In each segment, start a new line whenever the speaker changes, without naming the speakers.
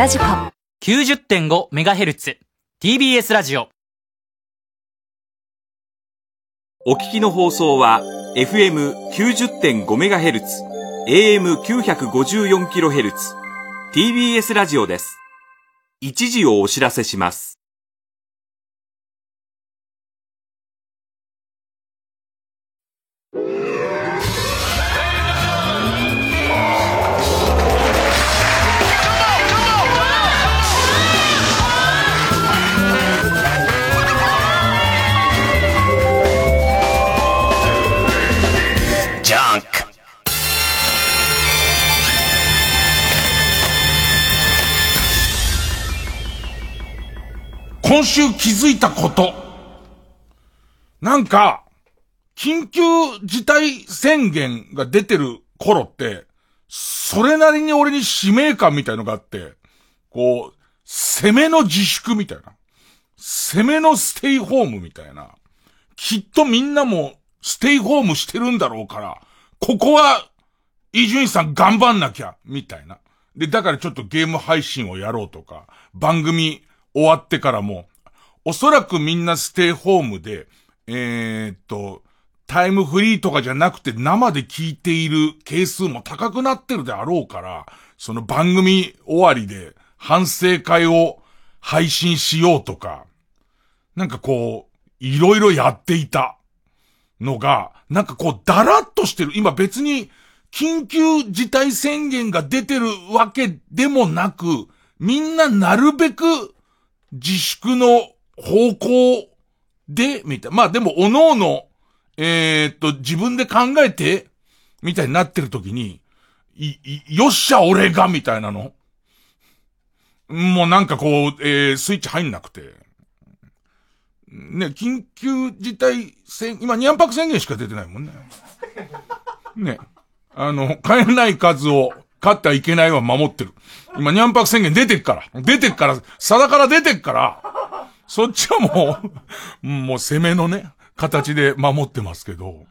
ラジコ。
90.5MHz TBS ラジオ。
お聞きの放送は FM90.5MHz AM954kHz TBS ラジオです。一時をお知らせします
今週気づいたこと。なんか、緊急事態宣言が出てる頃って、それなりに俺に使命感みたいのがあって、こう、攻めの自粛みたいな。攻めのステイホームみたいな。きっとみんなもステイホームしてるんだろうから、ここは、伊集院さん頑張んなきゃ、みたいな。で、だからちょっとゲーム配信をやろうとか、番組終わってからも、おそらくみんなステイホームで、えー、っと、タイムフリーとかじゃなくて生で聞いている係数も高くなってるであろうから、その番組終わりで反省会を配信しようとか、なんかこう、いろいろやっていたのが、なんかこう、だらっとしてる。今別に、緊急事態宣言が出てるわけでもなく、みんななるべく自粛の方向で、みたいな。まあでも、おのおの、えーっと、自分で考えて、みたいになってる時に、い、い、よっしゃ、俺が、みたいなの。もうなんかこう、えー、スイッチ入んなくて。ね、緊急事態宣、今、ニャンパク宣言しか出てないもんね。ね。あの、買えない数を買ってはいけないは守ってる。今、ニャンパク宣言出てっから。出てっから、定から出てっから、そっちはもう、もう攻めのね、形で守ってますけど、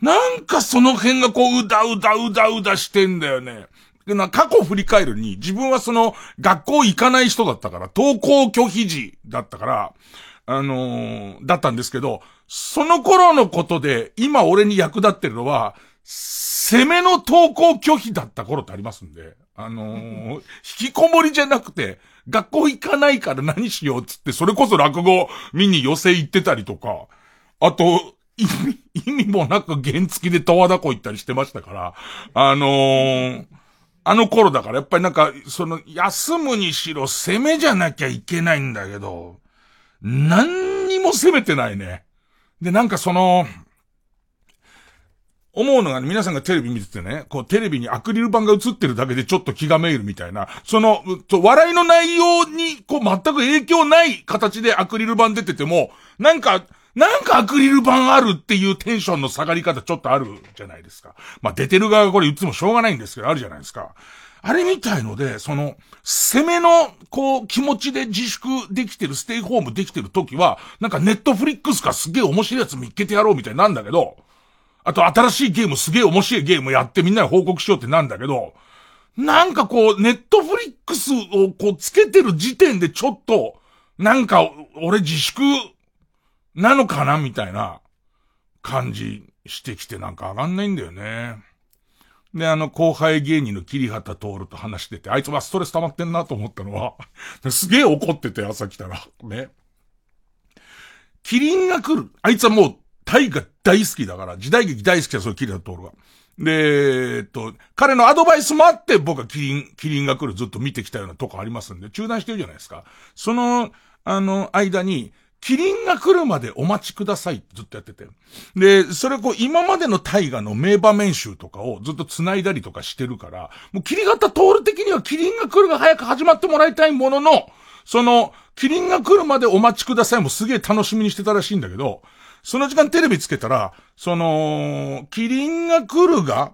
なんかその辺がこう、うだうだうだうだしてんだよね。でな過去振り返るに、自分はその、学校行かない人だったから、登校拒否時だったから、あのーだったんですけど、その頃のことで、今俺に役立ってるのは、攻めの登校拒否だった頃ってありますんで、あのー引きこもりじゃなくて、学校行かないから何しようっつって、それこそ落語見に寄せ行ってたりとか、あと、意味、意味もなく原付で十和田湖行ったりしてましたから、あのーあの頃だからやっぱりなんか、その、休むにしろ攻めじゃなきゃいけないんだけど、何にも攻めてないね。で、なんかその、思うのがね、皆さんがテレビ見ててね、こうテレビにアクリル板が映ってるだけでちょっと気がめいるみたいな、その、と笑いの内容に、こう全く影響ない形でアクリル板出てても、なんか、なんかアクリル板あるっていうテンションの下がり方ちょっとあるじゃないですか。まあ出てる側がこれいつもしょうがないんですけど、あるじゃないですか。あれみたいので、その、攻めの、こう、気持ちで自粛できてる、ステイホームできてる時は、なんかネットフリックスかすげえ面白いやつ見っけてやろうみたいなんだけど、あと新しいゲームすげえ面白いゲームやってみんなに報告しようってなんだけど、なんかこう、ネットフリックスをこうつけてる時点でちょっと、なんか、俺自粛なのかなみたいな感じしてきてなんか上がんないんだよね。で、あの、後輩芸人の桐畑徹と話してて、あいつはストレス溜まってんなと思ったのは、すげえ怒ってて朝来たら、ね。キリンが来る。あいつはもう、大河大好きだから、時代劇大好きだ、そういう桐畑徹が。で、えっと、彼のアドバイスもあって、僕はキリン、キリンが来るずっと見てきたようなとこありますんで、中断してるじゃないですか。その、あの、間に、キリンが来るまでお待ちくださいってずっとやってて。で、それこう、今までの大河の名場面集とかをずっと繋いだりとかしてるから、もう、キリガタ通る的にはキリンが来るが早く始まってもらいたいものの、その、キリンが来るまでお待ちくださいもすげえ楽しみにしてたらしいんだけど、その時間テレビつけたら、その、キリンが来るが、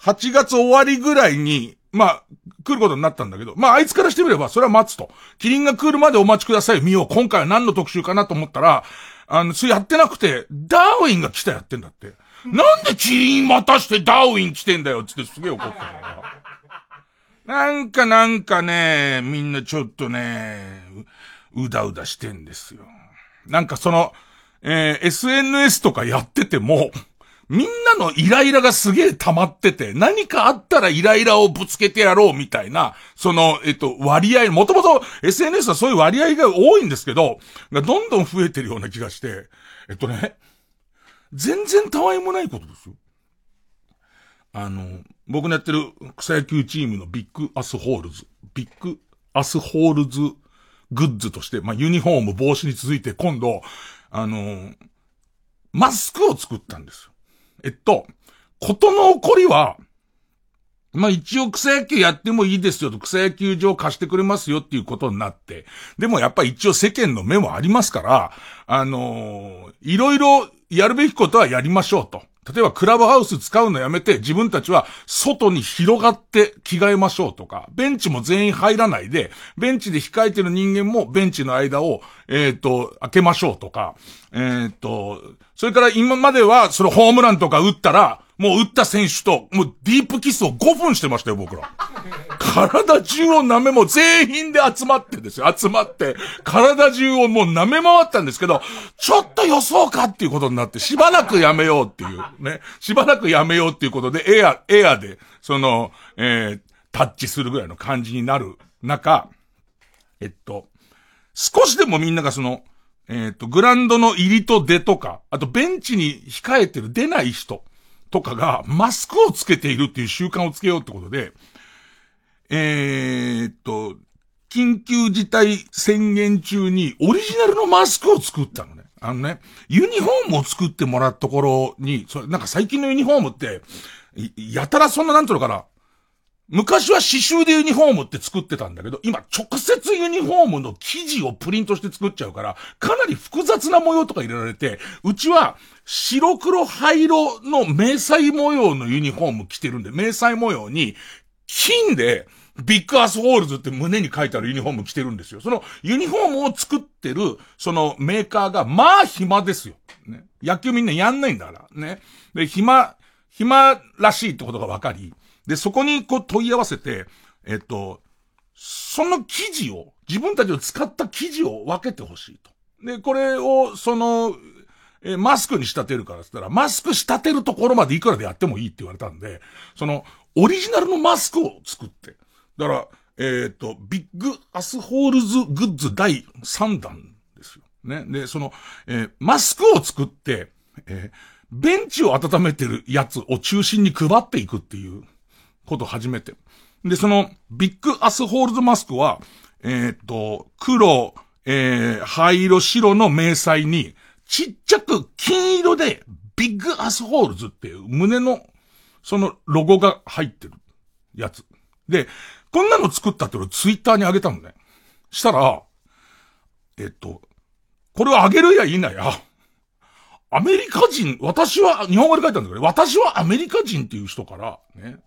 8月終わりぐらいに、まあ、来ることになったんだけど、まあ、あいつからしてみれば、それは待つと。キリンが来るまでお待ちください、見よう。今回は何の特集かなと思ったら、あの、それやってなくて、ダーウィンが来たやってんだって。なんでキリン待たしてダーウィン来てんだよ、つってすげえ怒ったから。なんかなんかね、みんなちょっとね、ううだうだしてんですよ。なんかその、えー SNS とかやってても、みんなのイライラがすげえ溜まってて、何かあったらイライラをぶつけてやろうみたいな、その、えっと、割合、もともと SNS はそういう割合が多いんですけど、どんどん増えてるような気がして、えっとね、全然たわいもないことですよ。あの、僕のやってる草野球チームのビッグアスホールズ、ビッグアスホールズグッズとして、まあ、ユニフォーム、帽子に続いて今度、あの、マスクを作ったんですよ。えっと、ことの起こりは、まあ一応草野球やってもいいですよと草野球場貸してくれますよっていうことになって、でもやっぱり一応世間の目もありますから、あのーいろいろやるべきことはやりましょうと。例えばクラブハウス使うのやめて自分たちは外に広がって着替えましょうとか、ベンチも全員入らないで、ベンチで控えてる人間もベンチの間を、えっ、と、開けましょうとか、えっ、と、それから今まではそのホームランとか打ったら、もう打った選手と、もうディープキスを5分してましたよ、僕ら。体中を舐めも全員で集まってですよ。集まって、体中をもう舐め回ったんですけど、ちょっと予想かっていうことになって、しばらくやめようっていう、ね。しばらくやめようっていうことで、エア、エアで、その、えー、タッチするぐらいの感じになる中、えっと、少しでもみんながその、えっ、と、グランドの入りと出とか、あとベンチに控えてる出ない人とかがマスクをつけているっていう習慣をつけようってことで、えーっと、緊急事態宣言中にオリジナルのマスクを作ったのね。あのね、ユニフォームを作ってもらったところに、それなんか最近のユニフォームって、やたらそんななんていうのかな、昔は刺繍でユニフォームって作ってたんだけど、今直接ユニフォームの生地をプリントして作っちゃうから、かなり複雑な模様とか入れられて、うちは白黒灰色の迷彩模様のユニフォーム着てるんで、迷彩模様に金でビッグアスホールズって胸に書いてあるユニフォーム着てるんですよ。そのユニフォームを作ってる、そのメーカーが、まあ暇ですよ。ね。野球みんなやんないんだから。ね。で、暇、暇らしいってことが分かり、で、そこにこう問い合わせて、えっと、その生地を、自分たちを使った生地を分けてほしいと。で、これを、その、えマスクに仕立てるからって言ったら、マスク仕立てるところまでいくらでやってもいいって言われたんで、その、オリジナルのマスクを作って。だから、えっ、と、ビッグアスホールズグッズ第3弾ですよ。ね。で、その、えーマスクを作って、えベンチを温めてるやつを中心に配っていくっていうことを始めて。で、その、ビッグアスホールズマスクは、えっ、と、黒、えー灰色、白の迷彩に、ちっちゃく金色で、ビッグアスホールズっていう胸の、そのロゴが入ってるやつ。で、こんなの作ったって俺ツイッターに上げたのね。したら、えっと、これを上げるや否や、アメリカ人、私は、日本語で書いたんだけど、私はアメリカ人っていう人から、ね、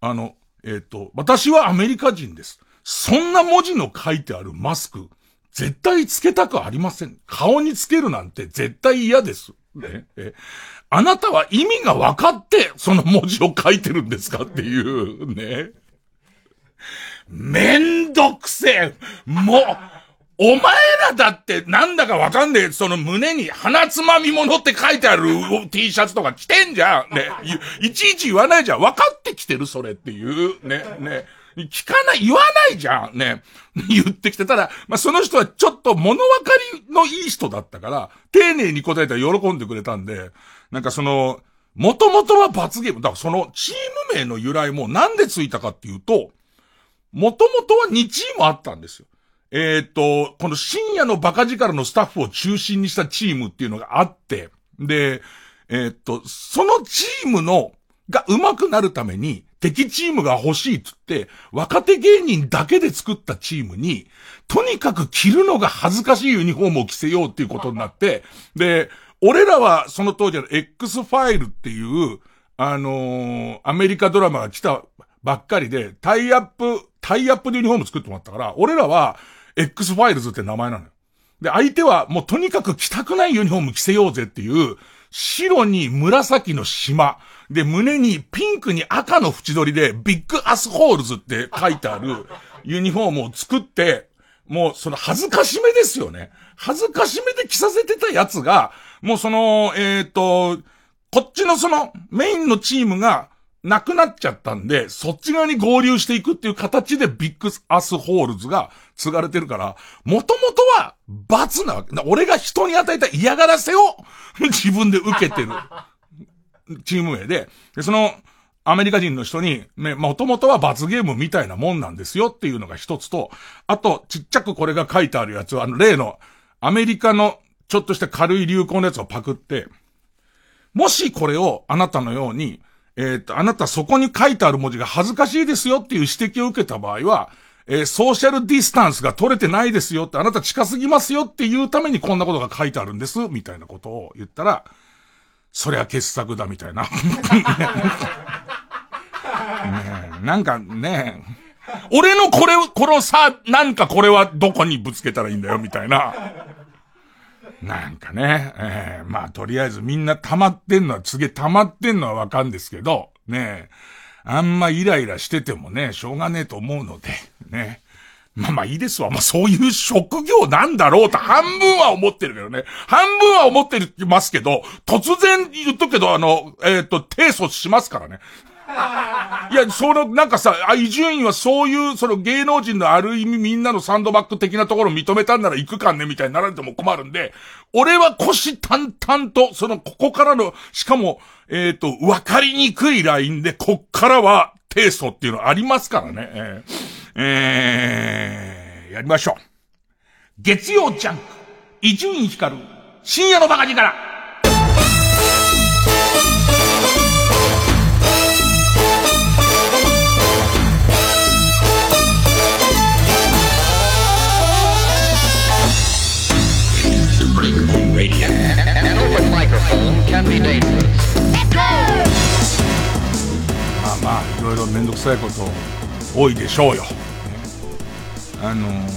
あの、えっ、と、私はアメリカ人です。そんな文字の書いてあるマスク、絶対つけたくありません。顔につけるなんて絶対嫌です。ね、えあなたは意味が分かって、その文字を書いてるんですか？っていう、ね。めんどくせえもう、お前らだってなんだかわかんねえ、その胸に鼻つまみ物って書いてある T シャツとか着てんじゃん。ね。いちいち言わないじゃん。分かってきてるそれっていう。ね。ね。聞かない、言わないじゃん。ね。言ってきて。ただ、まあ、その人はちょっと物分かりのいい人だったから、丁寧に答えたら喜んでくれたんで、なんかその、もともとは罰ゲーム。だからそのチーム名の由来もなんでついたかっていうと、もともとは2チームあったんですよ。えっ、と、この深夜のバカ力のスタッフを中心にしたチームっていうのがあって、で、えっ、と、そのチームの、が上手くなるために、敵チームが欲しいっつって、若手芸人だけで作ったチームに、とにかく着るのが恥ずかしいユニフォームを着せようっていうことになって、で、俺らはその当時の X ファイルっていう、あのーアメリカドラマが来たばっかりで、タイアップ、タイアップでユニフォーム作ってもらったから、俺らは X ファイルズって名前なのよ。で、相手はもうとにかく着たくないユニフォーム着せようぜっていう、白に紫の縞、で、胸にピンクに赤の縁取りで、ビッグアスホールズって書いてあるユニフォームを作って、もうその恥ずかしめですよね。恥ずかしめで着させてたやつが、もうその、えっ、ー、と、こっちのそのメインのチームがなくなっちゃったんで、そっち側に合流していくっていう形でビッグアスホールズが継がれてるから、もともとは罰なわけ。俺が人に与えた嫌がらせを 自分で受けてる チーム名で、でそのアメリカ人の人に、ね、もともとは罰ゲームみたいなもんなんですよっていうのが一つと、あと、ちっちゃくこれが書いてあるやつは、あの、例の、アメリカのちょっとした軽い流行のやつをパクって、もしこれをあなたのように、えっ、と、あなたそこに書いてある文字が恥ずかしいですよっていう指摘を受けた場合は、えー、ソーシャルディスタンスが取れてないですよって、あなた近すぎますよっていうためにこんなことが書いてあるんです、みたいなことを言ったら、そりゃ傑作だみたいな。ねなんかね、俺のこれ、このさ、なんかこれはどこにぶつけたらいいんだよ、みたいな。なんかね、えー、まあとりあえずみんな溜まってんのは、次溜まってんのはわかんですけど、ねあんまイライラしててもね、しょうがねえと思うので、ね。まあまあいいですわ。まあそういう職業なんだろうと半分は思ってるけどね。半分は思ってますけど、突然言っとくけど、あの、えっ、ー、と、提訴しますからね。いや、その、なんかさ、あ伊集院はそういう、その芸能人のある意味みんなのサンドバッグ的なところを認めたんなら行くかんねみたいになられても困るんで、俺は腰淡々と、その、ここからの、しかも、えっ、ー、と、わかりにくいラインで、こっからは、提訴っていうのありますからね。えー、えー、やりましょう。月曜ジャンク、伊集院光る、深夜のバカ力。まあまあいろいろめんどくさいこと多いでしょうよ、あのー、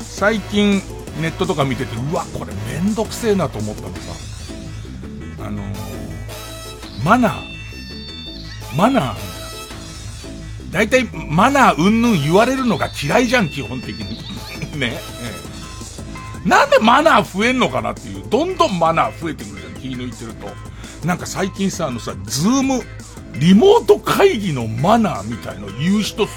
最近ネットとか見ててうわこれめんどくせえなと思ったのさあのー、マナー。マナー大体マナーうんぬん言われるのが嫌いじゃん基本的に。ね、ええ、なんでマナー増えんのかなっていうどんどんマナー増えてくるじゃん気抜いてると、なんか最近さ、あのさ、ズーム、リモート会議のマナーみたいの言う人すっ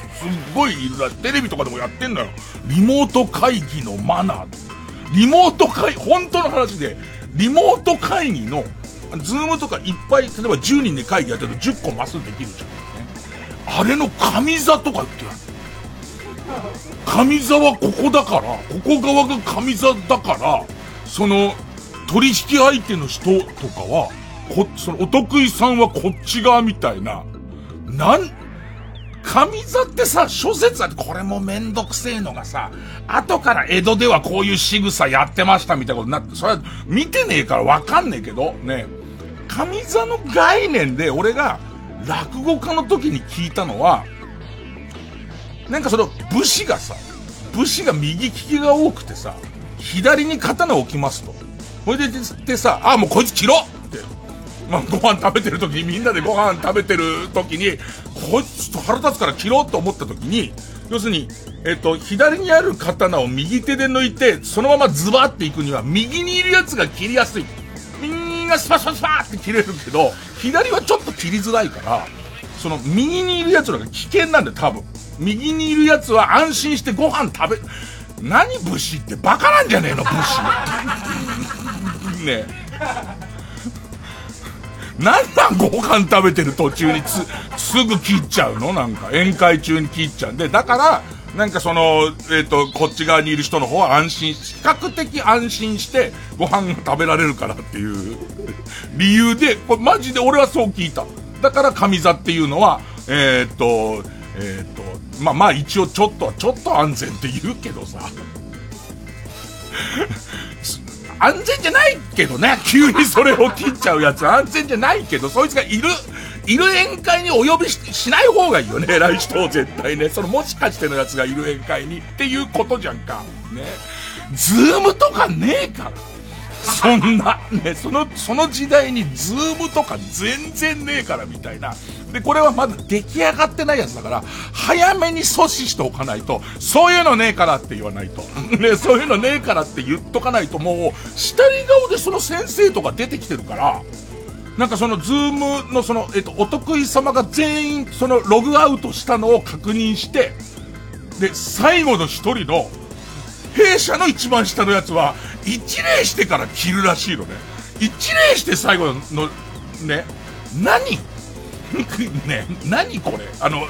ごいいるら、テレビとかでもやってんのよ。リモート会議のマナー。リモート会、本当の話で、リモート会議の、ズームとかいっぱい、例えば10人で会議やってると10個マスできるじゃん。あれの上座とか言ってやる。上座はここだから、ここ側が上座だから、その、取引相手の人とかは、こ、そのお得意さんはこっち側みたいな、なん、神座ってさ、諸説あって、これもめんどくせえのがさ、後から江戸ではこういう仕草やってましたみたいなことになって、それは見てねえからわかんねえけど、ね、神座の概念で俺が落語家の時に聞いたのは、なんかその武士がさ、武士が右利きが多くてさ、左に刀を置きますと。それででさ、あ、もうこいつ切ろって。まあ、ご飯食べてる時に、みんなでご飯食べてる時に、こいつちょっと腹立つから切ろうと思った時に、要するに、えっ、と、左にある刀を右手で抜いて、そのままズバっていくには、右にいるやつが切りやすい。右がスパスパスパって切れるけど、左はちょっと切りづらいから、その右にいるやつのが危険なんだよ、多分。右にいるやつは安心してご飯食べ、何武士ってバカなんじゃねえの武士。ねなんなんご飯食べてる途中につ、すぐ切っちゃうの？なんか、宴会中に切っちゃうんで、だから、なんかその、えっ、ー、と、こっち側にいる人の方は安心、比較的安心してご飯が食べられるからっていう理由で、これマジで俺はそう聞いた。だから上座っていうのは、えっ、ー、と、えっ、ー、と、まあまあ一応ちょっと、ちょっと安全って言うけどさ。安全じゃないけどね。急にそれを切っちゃうやつ安全じゃないけど、そいつがいる、いる宴会にお呼びしない方がいいよね、偉い人を絶対ね。そのもしかしてのやつがいる宴会にっていうことじゃんか。ね。ズームとかねえから。そんな、ね、その、その時代にズームとか全然ねえからみたいな。で、これはまだ出来上がってないやつだから、早めに阻止しておかないと、そういうのねえからって言わないと。ね、そういうのねえからって言っとかないと、もう、したり顔でその先生とか出てきてるから、なんかそのズームのその、えっと、お得意様が全員そのログアウトしたのを確認して、で、最後の一人の、弊社の一番下のやつは、一礼してから切るらしいのね。一礼して最後の、ね、何ね、何これ？あの、わ、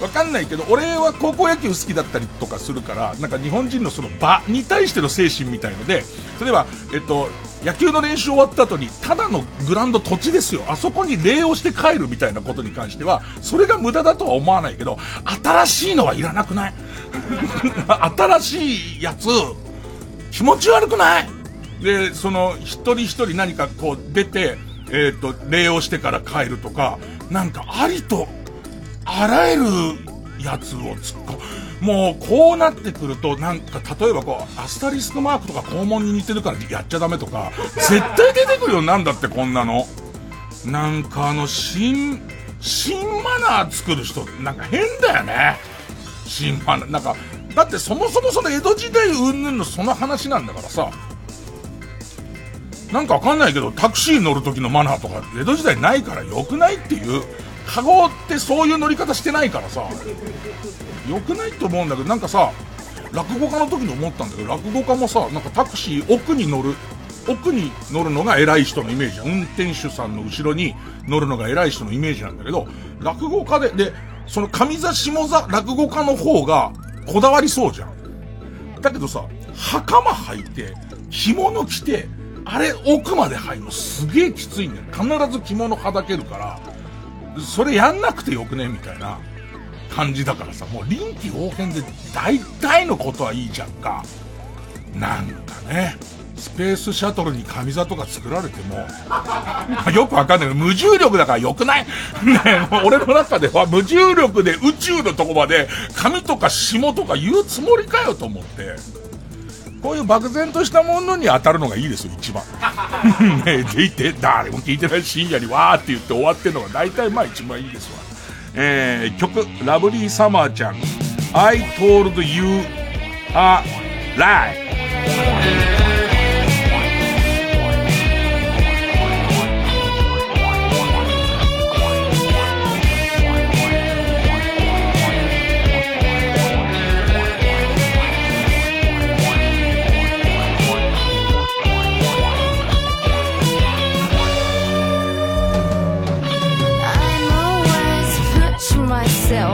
わかんないけど、俺は高校野球好きだったりとかするから、なんか日本人のその場に対しての精神みたいので、例えば、えっと、野球の練習終わった後に、ただのグラウンド土地ですよ。あそこに礼をして帰るみたいなことに関しては、それが無駄だとは思わないけど、新しいのはいらなくない？新しいやつ、気持ち悪くない？で、その、一人一人何かこう出て、えっ、ー、と、礼をしてから帰るとか、なんかありと、あらゆるやつを突っ込もうこうなってくると、なんか例えばこう、アスタリスクマークとか肛門に似てるからやっちゃダメとか、絶対出てくるよなんだってこんなの。なんかあの、新、新マナー作る人、なんか変だよね。新マナー。なんか、だってそもそもその江戸時代云々のその話なんだからさ、なんかわかんないけど、タクシー乗る時のマナーとか、江戸時代ないから良くないっていう、カゴってそういう乗り方してないからさ、良くないと思うんだけど、なんかさ、落語家の時に思ったんだけど、落語家もさ、なんかタクシー奥に乗る、奥に乗るのが偉い人のイメージ運転手さんの後ろに乗るのが偉い人のイメージなんだけど、落語家で、で、その上座下座落語家の方がこだわりそうじゃん。だけどさ、袴履いて、着物着て、あれ奥まで入るのすげえきついんだよ。必ず着物はだけるから、それやんなくてよくねみたいな。感じだからさ、もう臨機応変で大体のことはいいじゃんか。なんかね、スペースシャトルに上座とか作られても、よくわかんないけど、無重力だから良くない？ね俺の中では無重力で宇宙のとこまで紙とか霜とか言うつもりかよと思って。こういう漠然としたものに当たるのがいいですよ、一番。ねでいて、誰も聞いてない深夜にわーって言って終わってるのが大体まあ一番いいですわ。えー、曲、ラブリーサマーちゃん、I told you a lie.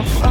Oh.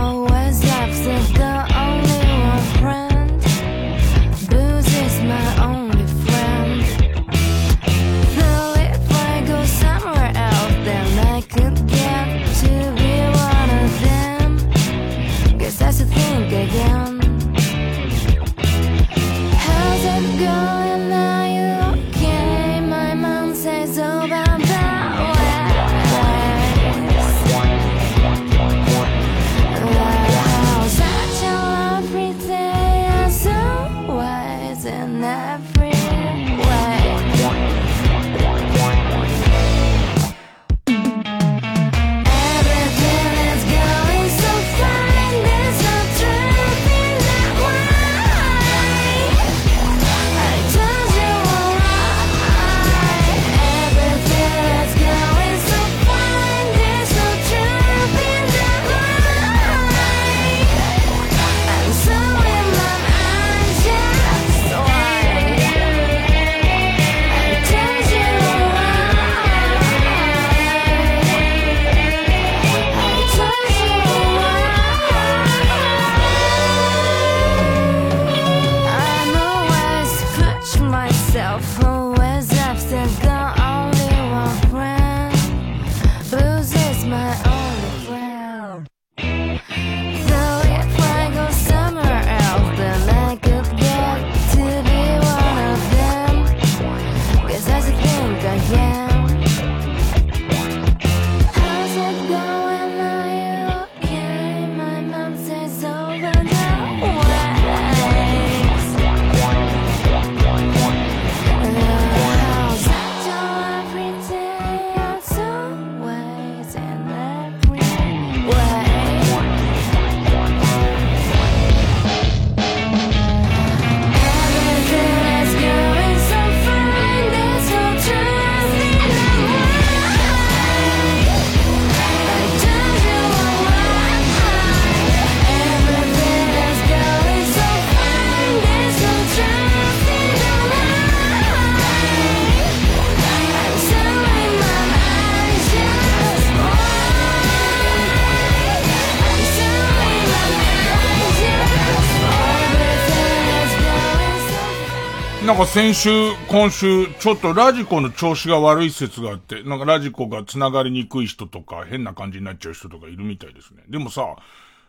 か先週、今週、ちょっとラジコの調子が悪い説があって、なんかラジコが繋がりにくい人とか、変な感じになっちゃう人とかいるみたいですね。でもさ、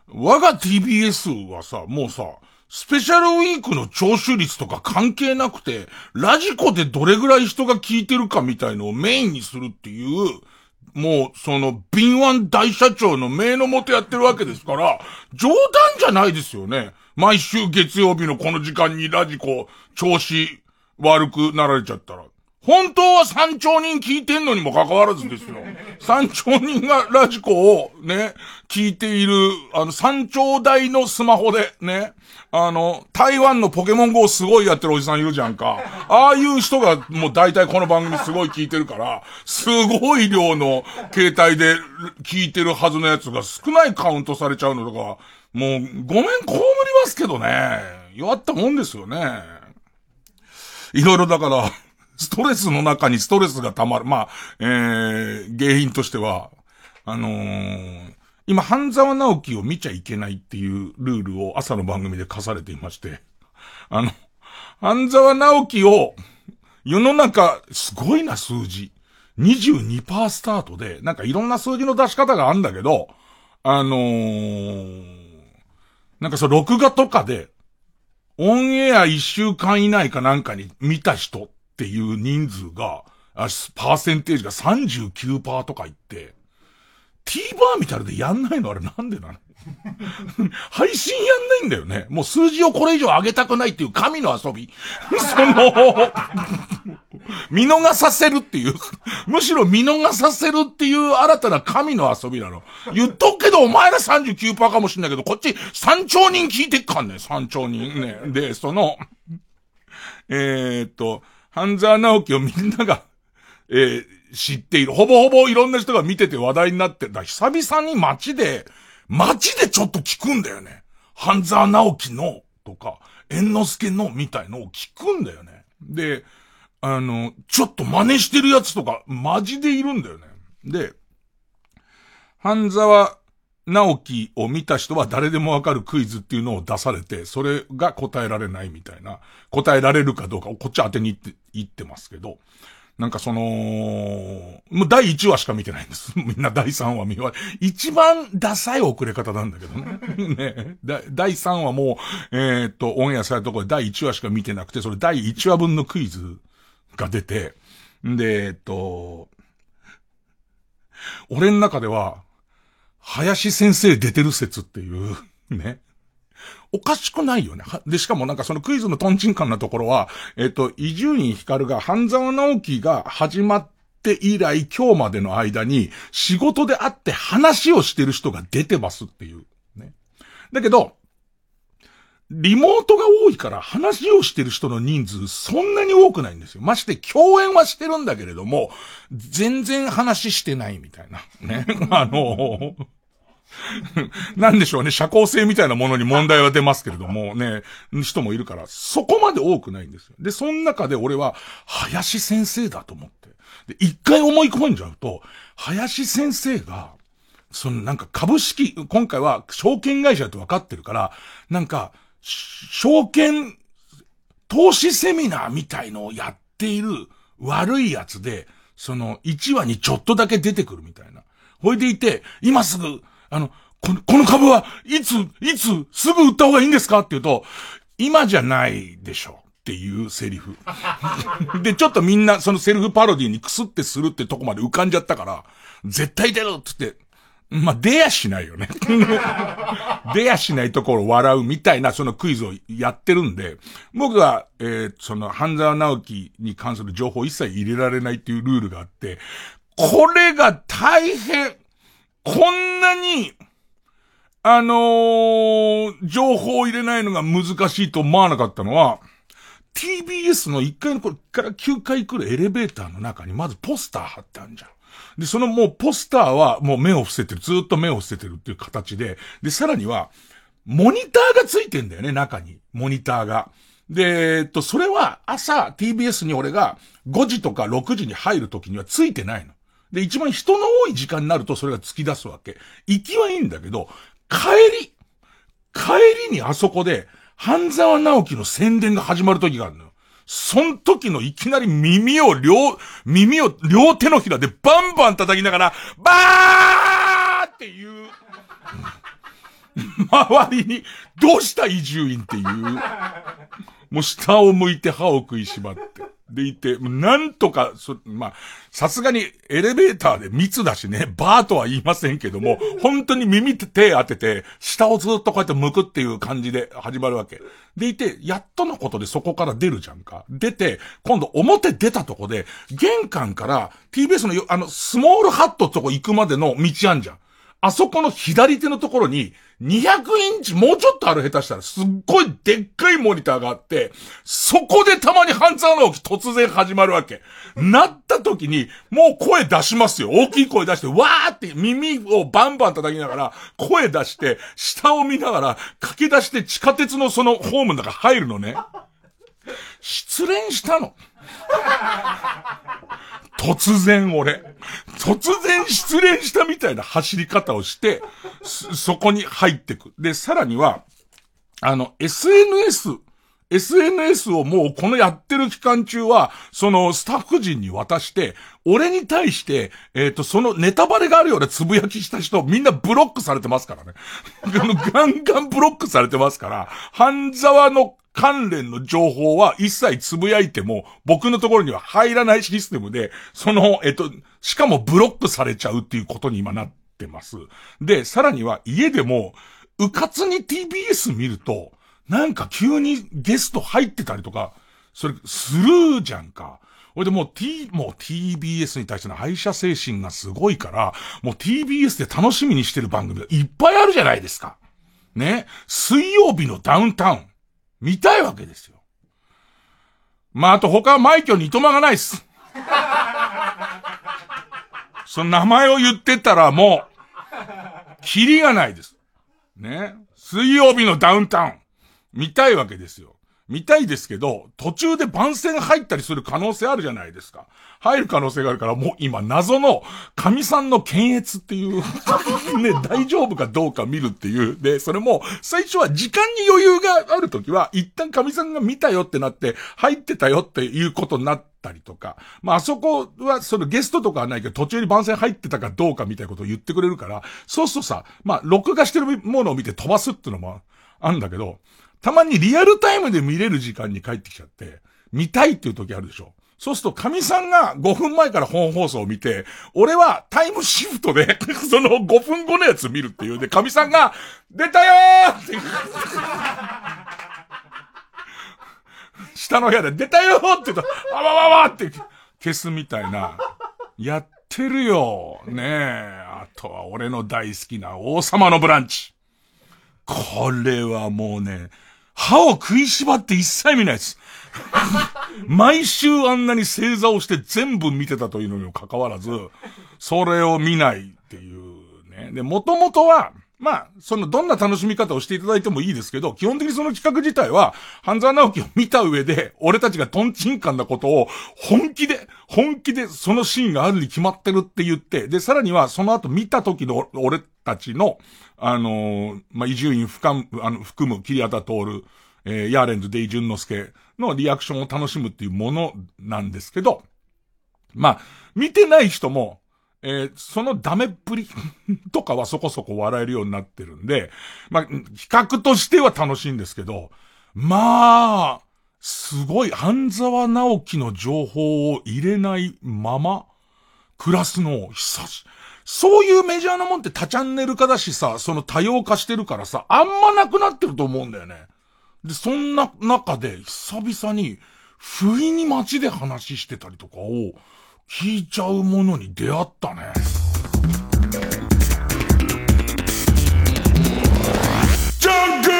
我が TBS はさ、もうさ、スペシャルウィークの聴取率とか関係なくて、ラジコでどれぐらい人が聞いてるかみたいのをメインにするっていう、もう、その、敏腕大社長の命のもとやってるわけですから、冗談じゃないですよね。毎週月曜日のこの時間にラジコ、調子悪くなられちゃったら。本当は三兆人聞いてんのにもかかわらずですよ。三兆人がラジコをね、聞いている、あの、三兆台のスマホでね、あの、台湾のポケモン GO すごいやってるおじさんいるじゃんか。ああいう人がもう大体この番組すごい聞いてるから、すごい量の携帯で聞いてるはずのやつが少ないカウントされちゃうのとか、もうごめん、被りますけどね。弱ったもんですよね。いろいろだから、ストレスの中にストレスが溜まる。まあ、えー、原因としては、あのー、今、半沢直樹を見ちゃいけないっていうルールを朝の番組で課されていまして、あの、半沢直樹を、世の中、すごいな数字。22%スタートで、なんかいろんな数字の出し方があるんだけど、あのー、なんかそう、録画とかで、オンエア一週間以内かなんかに見た人っていう人数が、あパーセンテージが39%とかいって、TVer みたいでやんないのあれなんでなの？配信やんないんだよね。もう数字をこれ以上上げたくないっていう神の遊び。その、見逃させるっていう、むしろ見逃させるっていう新たな神の遊びなの。言っとくけどお前ら39%かもしんないけど、こっち3兆人聞いてっかんね、3兆人ね。で、その、えー、っと、半沢直樹をみんなが、えー、知っている。ほぼほぼいろんな人が見てて話題になってた。久々に街で、街でちょっと聞くんだよね。半沢直樹の、とか、猿之助の、みたいのを聞くんだよね。で、あの、ちょっと真似してるやつとか、マジでいるんだよね。で、半沢直樹を見た人は誰でもわかるクイズっていうのを出されて、それが答えられないみたいな、答えられるかどうかをこっち当てに行って、言ってますけど、なんかその、もう第1話しか見てないんです。みんな第3話見終わり。一番ダサい遅れ方なんだけどね。ね第3話もう、えー、っと、オンエアされたところで第1話しか見てなくて、それ第1話分のクイズが出て、で、えっと、俺の中では、林先生出てる説っていう、ね。おかしくないよね。で、しかもなんかそのクイズのトンチンカンなところは、えっと、伊集院光が半沢直樹が始まって以来今日までの間に仕事で会って話をしてる人が出てますっていう。ね。だけど、リモートが多いから話をしてる人の人数そんなに多くないんですよ。まして共演はしてるんだけれども、全然話してないみたいな。ね。あの、なんでしょうね、社交性みたいなものに問題は出ますけれども、ね、人もいるから、そこまで多くないんですよ。で、その中で俺は、林先生だと思って。で、一回思い込んじゃうと、林先生が、そのなんか株式、今回は証券会社って分かってるから、なんか、証券、投資セミナーみたいのをやっている悪いやつで、その1話にちょっとだけ出てくるみたいな。ほいでいて、今すぐあの、この、この株はいつ、いつ、すぐ売った方がいいんですか？って言うと、今じゃないでしょ。っていうセリフ。で、ちょっとみんなそのセルフパロディにクスってするってとこまで浮かんじゃったから、絶対出るって言って、まあ、出やしないよね。出やしないところを笑うみたいなそのクイズをやってるんで、僕は、えー、その、半沢直樹に関する情報一切入れられないっていうルールがあって、これが大変、こんなに、あのー、情報を入れないのが難しいと思わなかったのは、TBS の1階のこれから9階来るエレベーターの中にまずポスター貼ってあるじゃん。で、そのもうポスターはもう目を伏せてる。ずっと目を伏せてるっていう形で。で、さらには、モニターがついてんだよね、中に。モニターが。で、えっと、それは朝 TBS に俺が5時とか6時に入る時にはついてないの。で、一番人の多い時間になるとそれが突き出すわけ。行きはいいんだけど、帰り、帰りにあそこで、半沢直樹の宣伝が始まる時があるのよ。そん時のいきなり耳を両、耳を両手のひらでバンバン叩きながら、バーっていう、周りに、どうした移住院っていう、もう下を向いて歯を食いしばって。でいて、なんとか、そ、まあ、さすがにエレベーターで密だしね、バーとは言いませんけども、本当に耳って手当てて、下をずっとこうやって向くっていう感じで始まるわけ。でいて、やっとのことでそこから出るじゃんか。出て、今度表出たとこで、玄関から TBS のあの、スモールハットとこ行くまでの道あんじゃん。あそこの左手のところに、200インチ、もうちょっとある下手したら、すっごいでっかいモニターがあって、そこでたまに半沢直樹突然始まるわけ。なった時に、もう声出しますよ。大きい声出して、わーって耳をバンバン叩きながら、声出して、下を見ながら、駆け出して地下鉄のそのホームの中入るのね。失恋したの。突然俺、突然失恋したみたいな走り方をして、そこに入ってく。で、さらには、あの、SNS、SNS をもうこのやってる期間中は、そのスタッフ陣に渡して、俺に対して、えっ、ー、と、そのネタバレがあるようなつぶやきした人、みんなブロックされてますからね。ガンガンブロックされてますから、半沢の関連の情報は一切つぶやいても、僕のところには入らないシステムで、その、えっと、しかもブロックされちゃうっていうことに今なってます。で、さらには家でも、うかつに TBS 見ると、なんか急にゲスト入ってたりとか、それ、するじゃんか。ほいでもう T、もう TBS に対しての愛者精神がすごいから、もう TBS で楽しみにしてる番組がいっぱいあるじゃないですか。ね。水曜日のダウンタウン。見たいわけですよ。まあ、あと他は枚挙にとまがないっす。その名前を言ってたらもう、キリがないです。ね。水曜日のダウンタウン。見たいわけですよ。見たいですけど、途中で番宣入ったりする可能性あるじゃないですか。入る可能性があるから、もう今謎の神さんの検閲っていう ね、大丈夫かどうか見るっていう。で、それも、最初は時間に余裕があるときは、一旦神さんが見たよってなって、入ってたよっていうことになったりとか。まあ、あそこは、そのゲストとかはないけど、途中に番宣入ってたかどうかみたいなことを言ってくれるから、そうするとさ、まあ、録画してるものを見て飛ばすっていうのもあるんだけど、たまにリアルタイムで見れる時間に帰ってきちゃって、見たいっていう時あるでしょ。そうすると、神さんが5分前から本放送を見て、俺はタイムシフトで その5分後のやつ見るっていう。で、神さんが、出たよーって 下の部屋で、出たよーって言うと、あわわわって消すみたいな。やってるよ。ねえ。あとは俺の大好きな王様のブランチ。これはもうね、歯を食いしばって一切見ないです。毎週あんなに正座をして全部見てたというのにもかかわらず、それを見ないっていうね。で、もともとは、まあ、その、どんな楽しみ方をしていただいてもいいですけど、基本的にその企画自体は、半沢直樹を見た上で、俺たちがトンチンカンなことを、本気で、本気でそのシーンがあるに決まってるって言って、で、さらには、その後見た時の俺たちの、あのー、まあ、伊集院深、あの、含む、桐畑徹、えー、ヤーレンズ、デイジュンノスケのリアクションを楽しむっていうものなんですけど、まあ、見てない人も、えー、そのダメっぷり とかはそこそこ笑えるようになってるんで、まあ、比較としては楽しいんですけど、まあ、すごい、半沢直樹の情報を入れないまま、暮らすのを久し、そういうメジャーなもんって多チャンネル化だしさ、その多様化してるからさ、あんまなくなってると思うんだよね。で、そんな中で、久々に、不意に街で話してたりとかを、聞いちゃうものに出会ったね。ジャンク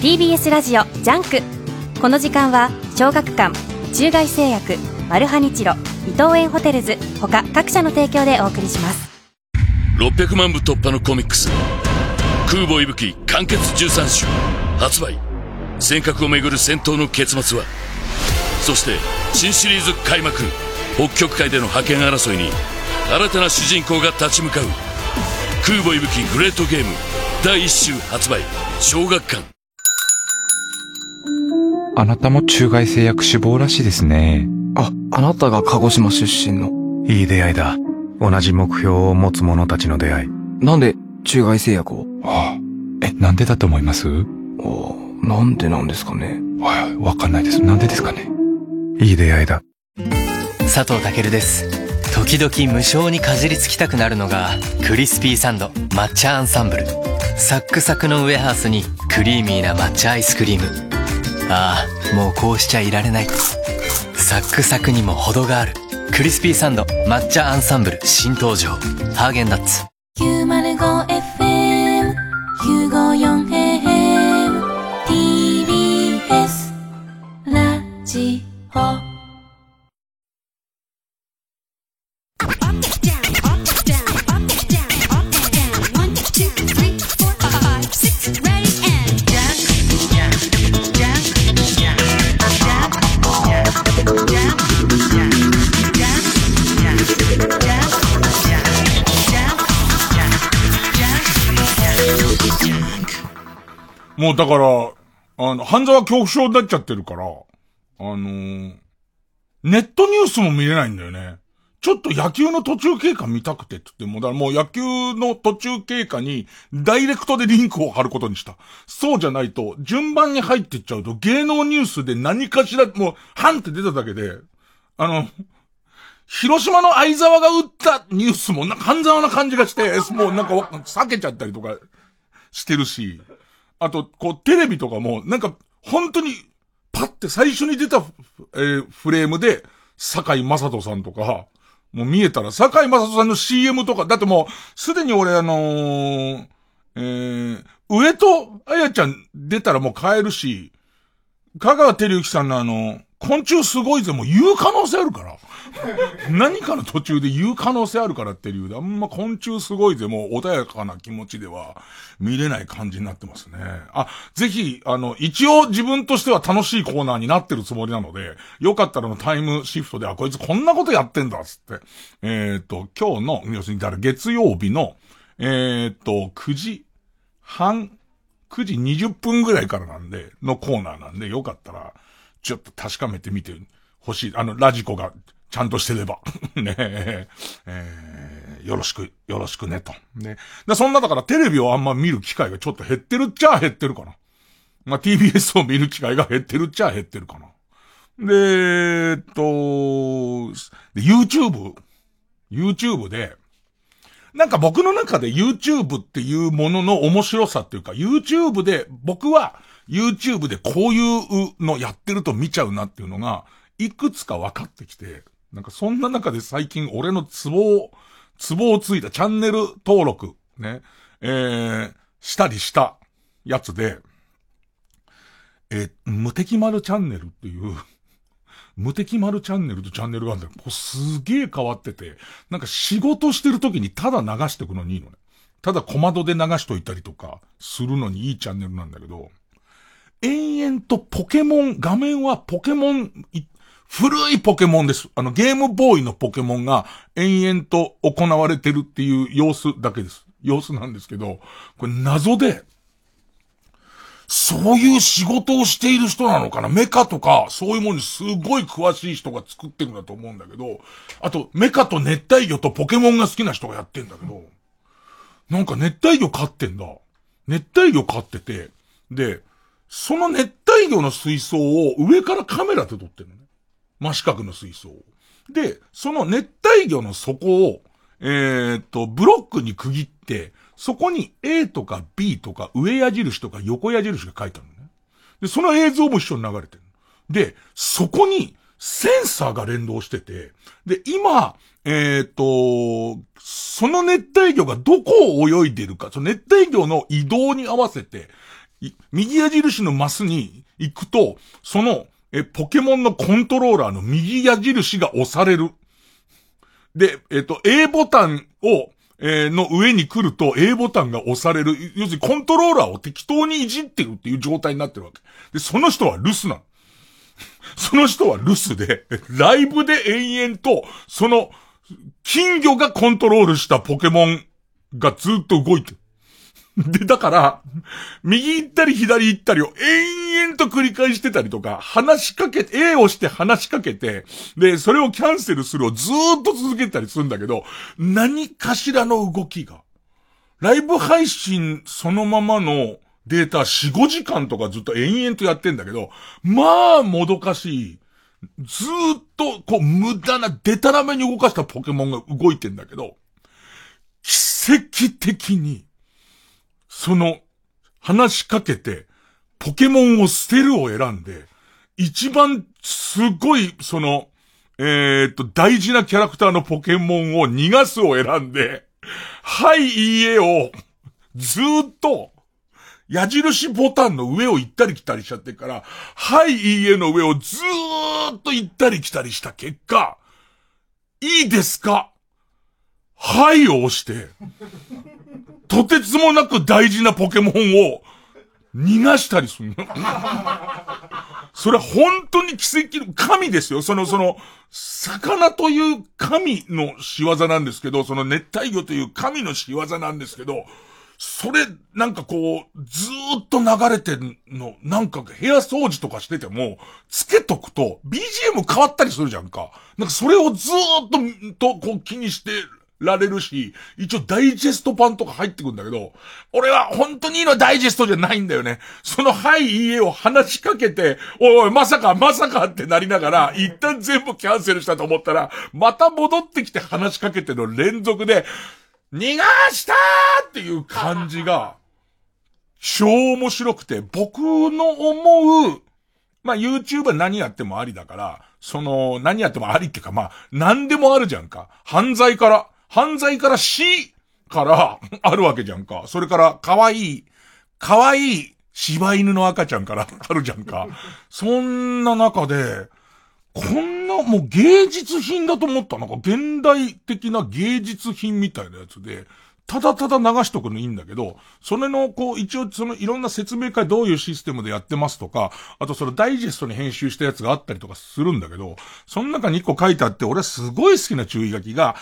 TBS ラジオジャンクこの時間は小学館中外製薬マルハニチロ伊藤園ホテルズ他各社の提供でお送りします。
600万部突破のコミックス空母いぶき完結13集発売。尖閣をめぐる戦闘の結末はそして新シリーズ開幕北極海での覇権争いに新たな主人公が立ち向かう。空母息吹グレートゲーム第1週発売小学館。
あなたも中外製薬志望らしいですね。
あ、あなたが鹿児島出身の。
いい出会いだ。同じ目標を持つ者たちの出会い。
なんで中外製薬を？
ああ。え、なんでだと思います？
おなんでなんですかね。
はい、わかんないです。なんでですかね？
いい出会いだ。
佐藤健です時々無性にかじりつきたくなるのがクリスピーサンド抹茶アンサンブルサックサクのウエハースにクリーミーな抹茶アイスクリームああもうこうしちゃいられない。サックサクにも程がある。クリスピーサンド抹茶アンサンブル新登場。ハーゲンダッツ。
905FM954AM TBS ラジオ。
もうだから、あの、半沢恐怖症になっちゃってるから、あのーネットニュースも見れないんだよね。ちょっと野球の途中経過見たくてって言っても、だからもう野球の途中経過にダイレクトでリンクを貼ることにした。そうじゃないと、順番に入ってっちゃうと芸能ニュースで何かしら、もう、ハンって出ただけで、あの、広島の相沢が打ったニュースもなんか半沢な感じがして、もうなんか避けちゃったりとかしてるし、あと、こう、テレビとかも、なんか、本当に、パって最初に出た、えーフレームで、坂井正人さんとか、もう見えたら、坂井正人さんの CM とか、だってもう、すでに俺あのーえー、上戸彩ちゃん出たらもう変えるし、香川照之さんのあの、昆虫すごいぜもう言う可能性あるから。何かの途中で言う可能性あるからっていう理由で、あんま昆虫すごいぜもう穏やかな気持ちでは見れない感じになってますね。あ、ぜひ、あの、一応自分としては楽しいコーナーになってるつもりなので、よかったらのタイムシフトで、あ、こいつこんなことやってんだ、つって。えっ、と、今日の、要するに、だから月曜日の、えっ、と、9時半、9時20分ぐらいからなんで、のコーナーなんで、よかったら、ちょっと確かめてみてほしい。あの、ラジコがちゃんとしてれば。ねえ、えーよろしく、よろしくね、と。ね。で、そんなだからテレビをあんま見る機会がちょっと減ってるっちゃ減ってるかな。まあ、TBS を見る機会が減ってるっちゃ減ってるかな。で、えっと、で YouTube、YouTube で、なんか僕の中で YouTube っていうものの面白さっていうか、YouTube で、僕は YouTube でこういうのやってると見ちゃうなっていうのが、いくつか分かってきて、なんかそんな中で最近俺のツボを、ツボをついたチャンネル登録、ね、えー、したりしたやつで、えー無敵丸チャンネルっていう、無敵丸チャンネルとチャンネルがあるんだよ。こうすげえ変わってて、なんか仕事してる時にただ流してくのにいいのね。ただ小窓で流しといたりとかするのにいいチャンネルなんだけど、延々とポケモン、画面はポケモン、い古いポケモンです。あの、ゲームボーイのポケモンが延々と行われてるっていう様子だけです。様子なんですけど、これ謎で、そういう仕事をしている人なのかな？メカとか、そういうものにすごい詳しい人が作ってるんだと思うんだけど、あと、メカと熱帯魚とポケモンが好きな人がやってんだけど、なんか熱帯魚飼ってんだ。熱帯魚飼ってて、で、その熱帯魚の水槽を上からカメラで撮ってるの。真四角の水槽。で、その熱帯魚の底を、えーっと、ブロックに区切って、そこに A とか B とか上矢印とか横矢印が書いてあるのね。で、その映像も一緒に流れてる。で、そこにセンサーが連動してて、で、今、えーっと、その熱帯魚がどこを泳いでるか、その熱帯魚の移動に合わせて、右矢印のマスに行くと、その、え、ポケモンのコントローラーの右矢印が押される。で、えっ、と、A ボタンを、えーの上に来ると A ボタンが押される。要するにコントローラーを適当にいじってるっていう状態になってるわけ。で、その人は留守なの。その人は留守で、ライブで延々と、その、金魚がコントロールしたポケモンがずっと動いてる。で、だから、右行ったり左行ったりを延々と繰り返してたりとか、話しかけ、A をして話しかけて、で、それをキャンセルするをずーっと続けたりするんだけど、何かしらの動きが、ライブ配信そのままのデータ4、5時間とかずっと延々とやってんだけど、まあ、もどかしい。ずーっと、こう、無駄な、デタラメに動かしたポケモンが動いてんだけど、奇跡的に、その、話しかけて、ポケモンを捨てるを選んで、一番すごい、その、えー、っと、大事なキャラクターのポケモンを逃がすを選んで、はい、いいえを、ずーっと、矢印ボタンの上を行ったり来たりしちゃってから、はい、いいえの上をずーっと行ったり来たりした結果、いいですか？はいを押して、とてつもなく大事なポケモンを逃がしたりするの。それは本当に奇跡の神ですよ。その、その、魚という神の仕業なんですけど、その熱帯魚という神の仕業なんですけど、それ、なんかこう、ずーっと流れてんの、なんか部屋掃除とかしてても、つけとくと、BGM 変わったりするじゃんか。なんかそれをずーっと、と、こう気にしてられるし、一応ダイジェスト版とか入ってくんだけど、俺は本当にいいのダイジェストじゃないんだよね。そのはいいいえを話しかけて、おいおい、まさかまさかってなりながら、一旦全部キャンセルしたと思ったら、また戻ってきて話しかけての連続で、逃がしたーっていう感じが、超面白くて、僕の思う、まあ YouTube は何やってもありだから、その、何やってもありっていうか、まあ、何でもあるじゃんか。犯罪から、犯罪から死からあるわけじゃんか。それから、可愛い、可愛い柴犬の赤ちゃんからあるじゃんか。そんな中で、こんな、もう芸術品だと思った。なんか現代的な芸術品みたいなやつで、ただただ流しとくのいいんだけど、それの、こう、一応そのいろんな説明会どういうシステムでやってますとか、あとそのダイジェストに編集したやつがあったりとかするんだけど、その中に一個書いてあって、俺すごい好きな注意書きが、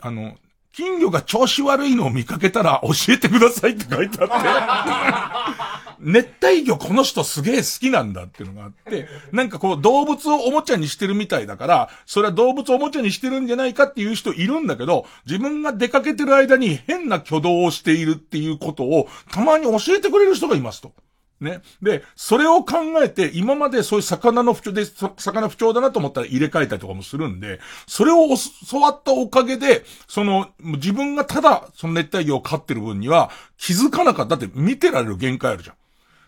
あの、金魚が調子悪いのを見かけたら教えてくださいって書いてあって 熱帯魚この人すげえ好きなんだっていうのがあって、なんかこう動物をおもちゃにしてるみたいだから、それは動物をおもちゃにしてるんじゃないかっていう人いるんだけど、自分が出かけてる間に変な挙動をしているっていうことをたまに教えてくれる人がいますと。ね。で、それを考えて、今までそういう魚の不調で、魚不調だなと思ったら入れ替えたりとかもするんで、それを教わったおかげで、その、自分がただ、その熱帯魚を飼ってる分には、気づかなかったって見てられる限界あるじゃん。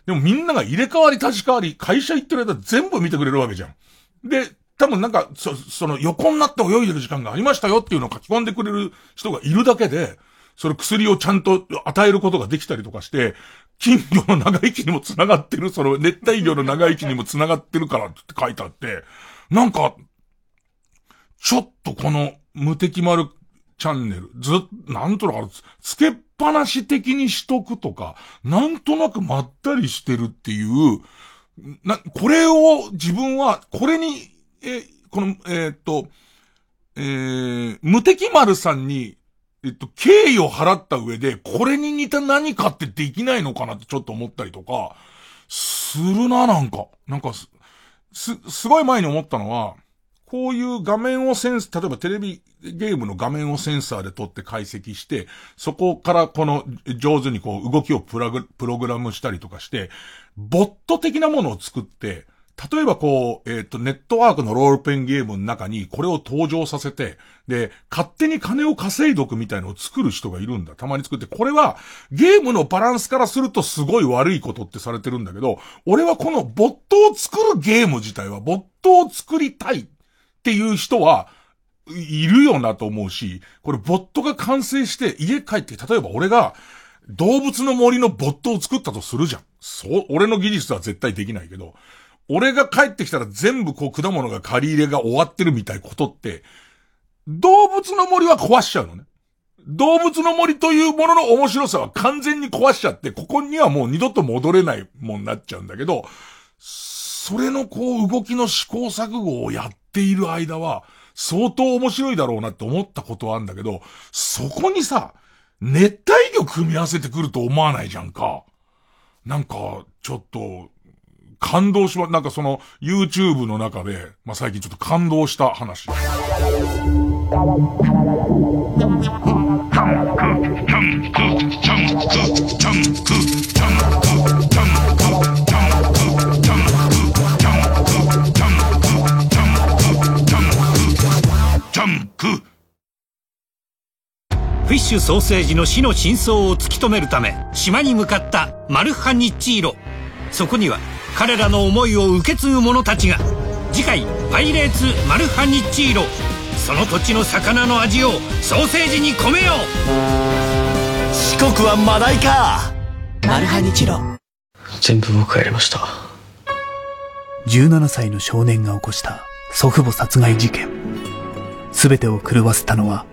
でもみんなが入れ替わり立ち替わり、会社行ってる間全部見てくれるわけじゃん。で、多分なんか、そ、その横になって泳いでる時間がありましたよっていうのを書き込んでくれる人がいるだけで、それ薬をちゃんと与えることができたりとかして、金魚の長生きにも繋がってる、その熱帯魚の長生きにも繋がってるからって書いてあって、なんか、ちょっとこの無敵丸チャンネル、ず、なんとなく、つけっぱなし的にしとくとか、なんとなくまったりしてるっていう、な、これを自分は、これに、え、この、えー、っと、えー、無敵丸さんにえっと、敬意を払った上で、これに似た何かってできないのかなってちょっと思ったりとか、するな、なんか。なんかす、す、すごい前に思ったのは、こういう画面をセンス、例えばテレビゲームの画面をセンサーで撮って解析して、そこからこの上手にこう動きをプラグ、プログラムしたりとかして、ボット的なものを作って、例えばこう、えっ、ー、と、ネットワークのロールペンゲームの中にこれを登場させて、で、勝手に金を稼いどくみたいのを作る人がいるんだ。たまに作って。これは、ゲームのバランスからするとすごい悪いことってされてるんだけど、俺はこのボットを作るゲーム自体は、ボットを作りたいっていう人は、いるよなと思うし、これボットが完成して家帰って、例えば俺が、動物の森のボットを作ったとするじゃん。そう、俺の技術は絶対できないけど、俺が帰ってきたら全部こう果物が借り入れが終わってるみたいことって、動物の森は壊しちゃうのね。動物の森というものの面白さは完全に壊しちゃって、ここにはもう二度と戻れないもんなっちゃうんだけど、それのこう動きの試行錯誤をやっている間は、相当面白いだろうなって思ったことはあるんだけど、そこにさ、熱帯魚組み合わせてくると思わない？じゃんか。なんか、ちょっと、感動しま、なんかその、YouTube の中で、まあ、最近ちょっと感動した話。
フィッシュソーセージの死の真相を突き止めるため島に向かったマルハニッチーロそこには彼らの思いを受け継ぐ者たちが次回「パイレーツマルハニッチーロ」その土地の魚の味をソーセージに込めよう。
四国はマダイか。マルハニチロ。
全部僕がやりました。
17歳の少年が起こした祖父母殺害事件。全てを狂わせたのは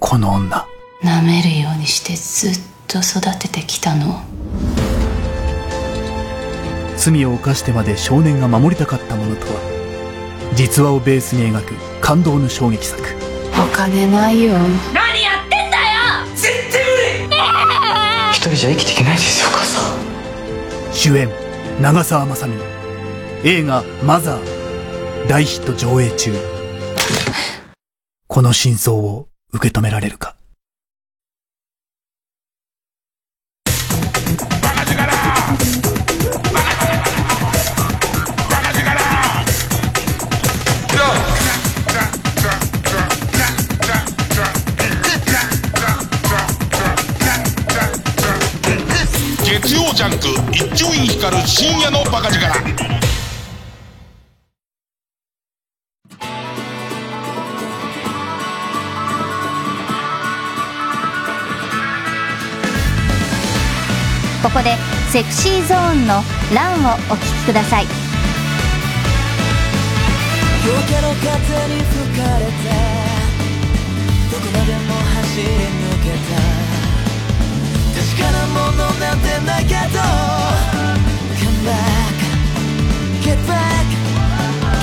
この女。
舐めるようにしてずっと育ててきたの
罪を犯してまで少年が守りたかったものとは実話をベースに描く感動の衝撃作。
お金ないよ。
何やってんだよ！絶対無理！
一人じゃ生きていけないですよお母さん。
主演長澤まさみ。映画「マザー」大ヒット上映中。この真相を受け止められるか？
ジャンク一丁院光る深夜のバカ力。
ここでセクシーゾーンの「ラン」をお聴きください。
夜明けの風に吹かれてどこまでも走り抜けた確かなものなんてないけど Come back Get back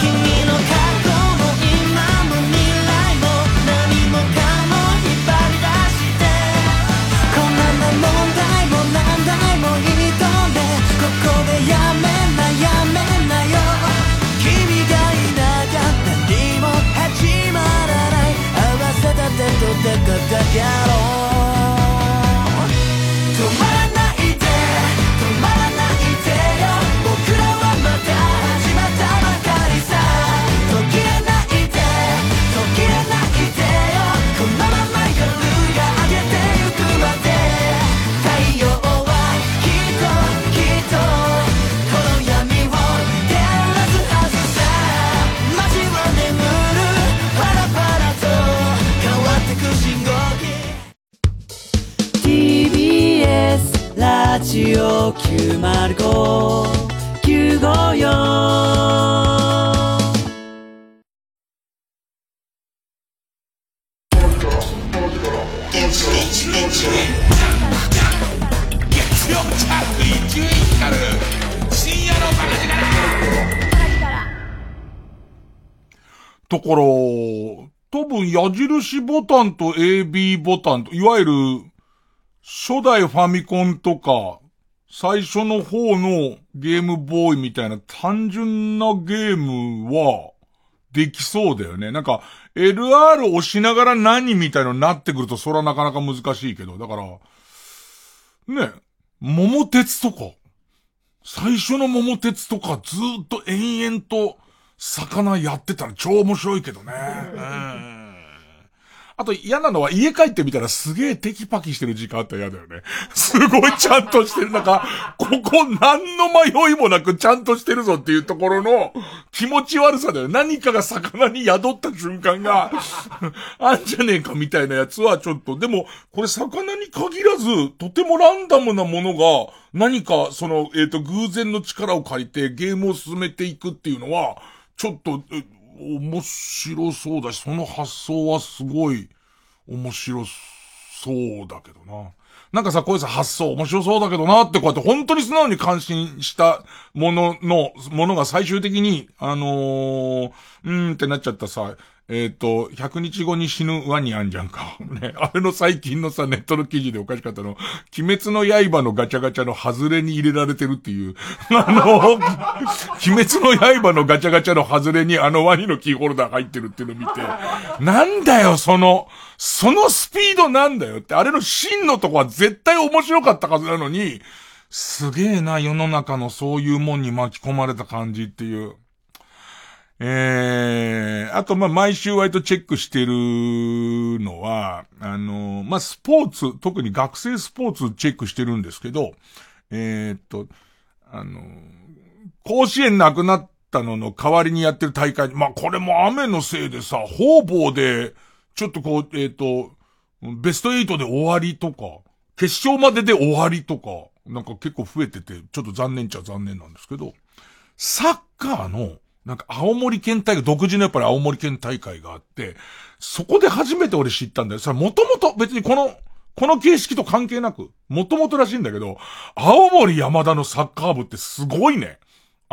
君の過去も今も未来も何もかも引っ張り出してこんな問題も何台も挑んでここでやめなやめなよ君がいなきゃ何も始まらない合わせた手と手がだけろジオ905954
月曜ジャンク一丁院光る深夜のバカ力
だから、多分矢印ボタンと AB ボタンと、いわゆる、初代ファミコンとか、最初の方のゲームボーイみたいな単純なゲームは、できそうだよね。なんか、LR 押しながら何みたいのになってくると、それはなかなか難しいけど、だから、ね、桃鉄とか、最初の桃鉄とかずっと延々と、魚やってたら超面白いけどね。うんあと嫌なのは家帰ってみたらすげえテキパキしてる時間あったら嫌だよね。すごいちゃんとしてる。なんか、ここ何の迷いもなくちゃんとしてるぞっていうところの気持ち悪さだよ。何かが魚に宿った瞬間が、あんじゃねえかみたいなやつはちょっと、でも、これ魚に限らず、とてもランダムなものが、何かその、えっ、と、偶然の力を借りてゲームを進めていくっていうのは、ちょっと、面白そうだし、その発想はすごい面白そうだけどな。なんかさ、こういうさ、発想面白そうだけどなってこうやって本当に素直に感心したものの、ものが最終的に、あのー、うーんってなっちゃったさ、えっ、ー、と、100日後に死ぬワニあんじゃんか。ね。あれの最近のさ、ネットの記事でおかしかったの、鬼滅の刃のガチャガチャの外れに入れられてるっていう、あの、鬼滅の刃のガチャガチャの外れにあのワニのキーホルダー入ってるっていうのを見て、なんだよ、その、そのスピードなんだよって、あれの真のとこは絶対面白かったはずなのに、すげえな、世の中のそういうもんに巻き込まれた感じっていう。えー、あと、ま、毎週割とチェックしてるのは、あの、まスポーツ、特に学生スポーツチェックしてるんですけど、え、っと、あの、甲子園なくなったのの代わりにやってる大会、まあ、これも雨のせいでさ、方々で、ちょっとこう、え、っと、ベスト8で終わりとか、決勝までで終わりとか、なんか結構増えてて、ちょっと残念っちゃ残念なんですけど、サッカーの、なんか青森県大会、独自のやっぱり青森県大会があって、そこで初めて俺知ったんだよ。それもともと別にこの、この形式と関係なく、もともとらしいんだけど、青森山田のサッカー部ってすごいね。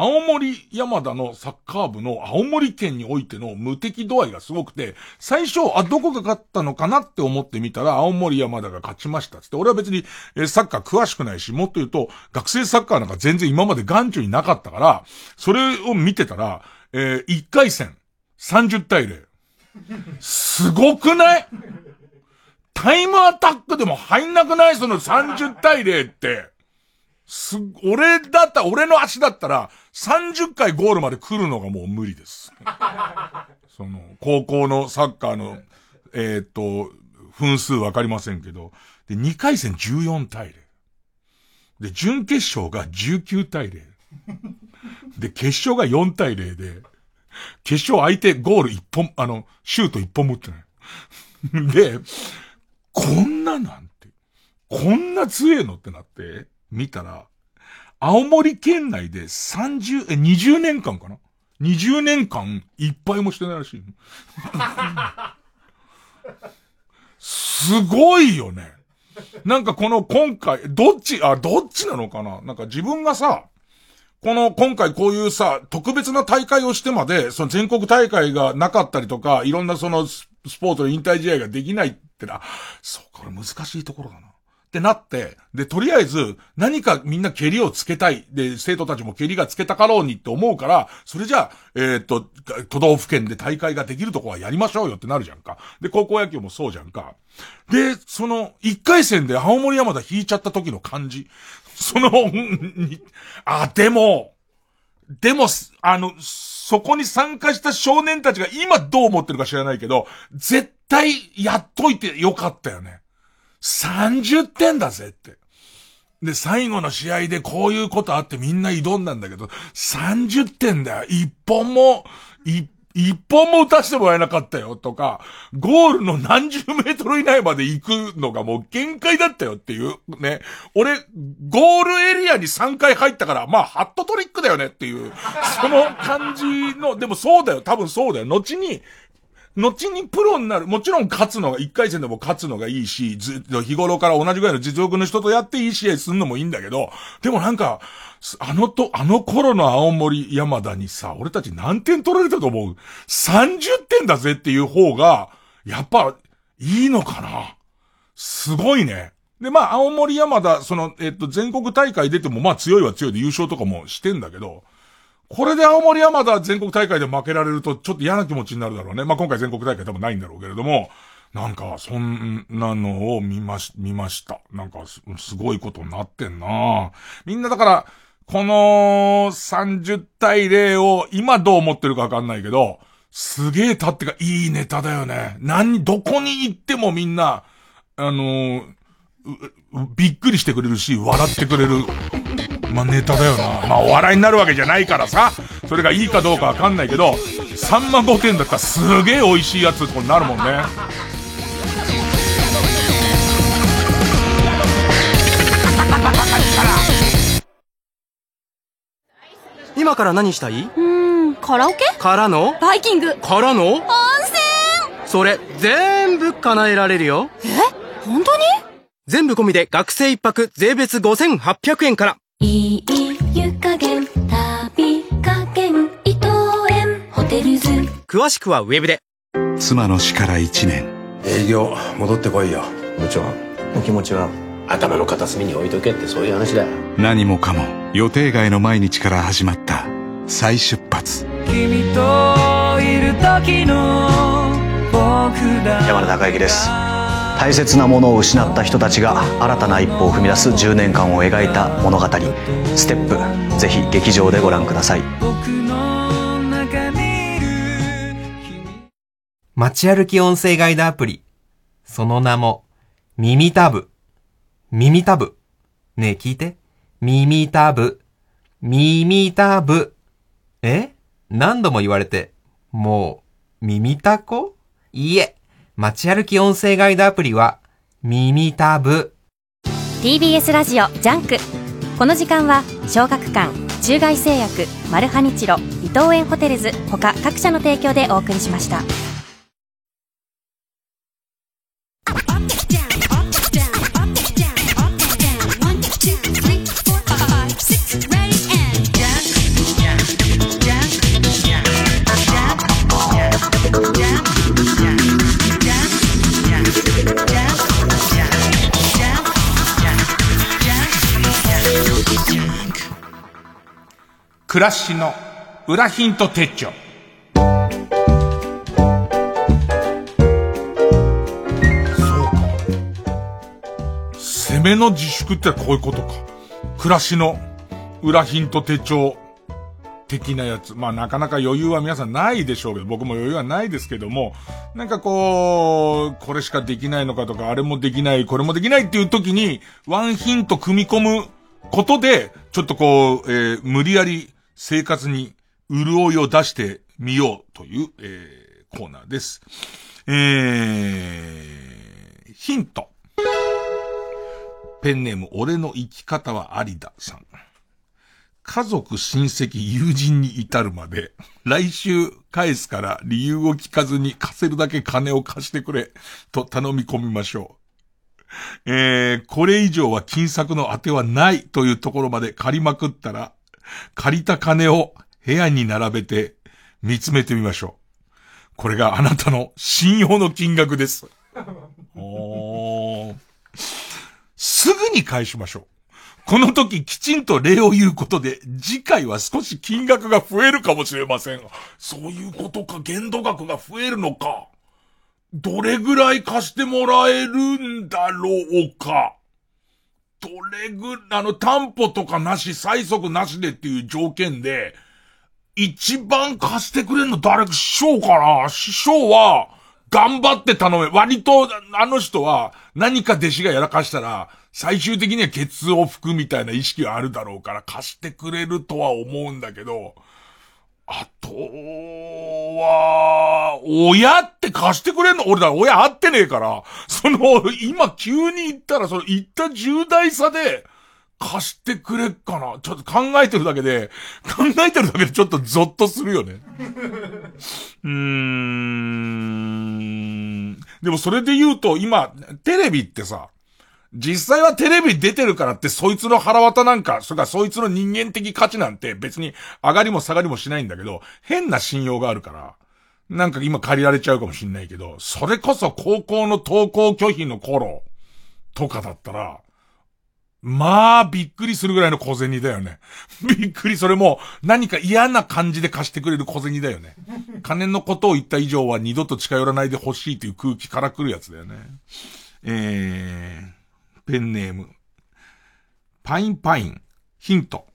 青森山田のサッカー部の青森県においての無敵度合いがすごくて、最初、あ、どこが勝ったのかなって思ってみたら、青森山田が勝ちましたつって、俺は別に、えサッカー詳しくないし、もっと言うと、学生サッカーなんか全然今まで眼中になかったから、それを見てたら、えー、1回戦、30対0。すごくない？タイムアタックでも入んなくない？その30対0って。す、俺だった、俺の足だったら、30回ゴールまで来るのがもう無理です。その、高校のサッカーの、えー、っと、分数わかりませんけど、で、2回戦14対0。で、準決勝が19対0。で、決勝が4対0で、決勝相手ゴール1本、あの、シュート1本も打ってない。で、こんななんて、こんな強えのってなって、見たら、青森県内で30、え、20年間かな ?20 年間、いっぱいもしてないらしい。すごいよね。なんかこの今回、どっち、あ、どっちなのかな？なんか自分がさ、この、今回こういうさ、特別な大会をしてまで、その全国大会がなかったりとか、いろんなそのスポーツの引退試合ができないってな、そう、これ難しいところだな。ってなって、で、とりあえず、何かみんな蹴りをつけたい。で、生徒たちも蹴りがつけたかろうにって思うから、それじゃあ、えー、っと、都道府県で大会ができるとこはやりましょうよってなるじゃんか。で、高校野球もそうじゃんか。で、その、一回戦で青森山田引いちゃった時の感じ。その、あ、でも、でも、あの、そこに参加した少年たちが今どう思ってるか知らないけど、絶対やっといてよかったよね。30点だぜって。で、最後の試合でこういうことあってみんな挑んだんだけど、30点だよ。一本も、一本も打たせてもらえなかったよとか、ゴールの何十メートル以内まで行くのがもう限界だったよっていう、ね。俺、ゴールエリアに3回入ったから、まあ、ハットトリックだよねっていう、その感じの、でもそうだよ、多分そうだよ。後に、後にプロになる。もちろん勝つのが、一回戦でも勝つのがいいし、ずっと、日頃から同じぐらいの実力の人とやっていい試合すんのもいいんだけど、でもなんか、あのと、あの頃の青森山田にさ、俺たち何点取られたと思う ?30 点だぜっていう方が、やっぱ、いいのかな？すごいね。で、まあ、青森山田、その、えっと、全国大会出ても、まあ、強いは強いで優勝とかもしてんだけど、これで青森山田全国大会で負けられると、ちょっと嫌な気持ちになるだろうね。まあ、今回全国大会多分ないんだろうけれども、なんか、そんなのを見まし、見ました。なんかす、すごいことになってんなみんなだから、この30対0を今どう思ってるかわかんないけど、すげえ立ってかいいネタだよね。何、どこに行ってもみんな、あのー、びっくりしてくれるし、笑ってくれる。まあ、ネタだよな。まあ、お笑いになるわけじゃないからさ。それがいいかどうかわかんないけど、3万5点だったらすげえ美味しいやつってなるもんね。
今から何したい？う
ーん、カラオケ？
からの？
バイキング
からの？温
泉
それ、全部叶えられるよ。
え？本当に？
全部込みで学生一泊税別5800円から。
いい湯加減旅加減伊藤園ホテルズ。
詳しくはウェブで。
妻の死から1年。
営業戻ってこいよ部長。お気持ちは頭の片隅に置いとけってそういう話だ。
何もかも予定外の毎日から始まった。再出発。
君といる時の僕だ。
山田孝之です大切なものを失った人たちが新たな一歩を踏み出す10年間を描いた物語「ステップ」ぜひ劇場でご覧ください
街歩き音声ガイドアプリ。その名も、耳タブ。耳タブ。ねえ聞いて。耳タブ。耳タブ。え？何度も言われて、もう、耳タコいいえ。街歩き音声ガイドアプリは、耳タブ。
TBS ラジオジャンクこの時間は小学館中外製薬マルハニチロ伊藤園ホテルズ他各社の提供でお送りしました
暮らしの裏ヒント手帳。そうか攻めの自粛ってこういうことか。暮らしの裏ヒント手帳的なやつ。まあなかなか余裕は皆さんないでしょうけど、僕も余裕はないですけども、なんかこう、これしかできないのかとか、あれもできない、これもできないっていう時に、ワンヒント組み込むことで、ちょっとこう、えー無理やり生活に潤いを出してみようという、えーコーナーです。えー、ヒント。ペンネーム、俺の生き方はありださん。家族、親戚、友人に至るまで、来週返すから理由を聞かずに貸せるだけ金を貸してくれ、と頼み込みましょう。えー、これ以上は金策の当てはないというところまで借りまくったら、借りた金を部屋に並べて見つめてみましょう。これがあなたの信用の金額です。おーすぐに返しましょう。この時きちんと礼を言うことで、次回は少し金額が増えるかもしれません。そういうことか、限度額が増えるのか。どれぐらい貸してもらえるんだろうか。どれぐ、あの、担保とかなし、催促なしでっていう条件で、一番貸してくれるの誰か師匠かな？師匠は、頑張って頼め。割と、あの人は、何か弟子がやらかしたら、最終的にはケツを吹くみたいな意識はあるだろうから、貸してくれるとは思うんだけど、あとは、親って貸してくれんの？俺だ、親会ってねえから、その、今急に言ったら、その言った重大さで、貸してくれっかな？ちょっと考えてるだけで、考えてるだけでちょっとゾッとするよね。うーん。でもそれで言うと、今、テレビってさ、実際はテレビ出てるからって、そいつの腹渡なんか、それからそいつの人間的価値なんて別に上がりも下がりもしないんだけど、変な信用があるから、なんか今借りられちゃうかもしんないけど、それこそ高校の登校拒否の頃とかだったら、まあ、びっくりするぐらいの小銭だよね。びっくり、それも、何か嫌な感じで貸してくれる小銭だよね。金のことを言った以上は二度と近寄らないでほしいという空気から来るやつだよね。えー、ペンネーム。パインパイン。ヒント。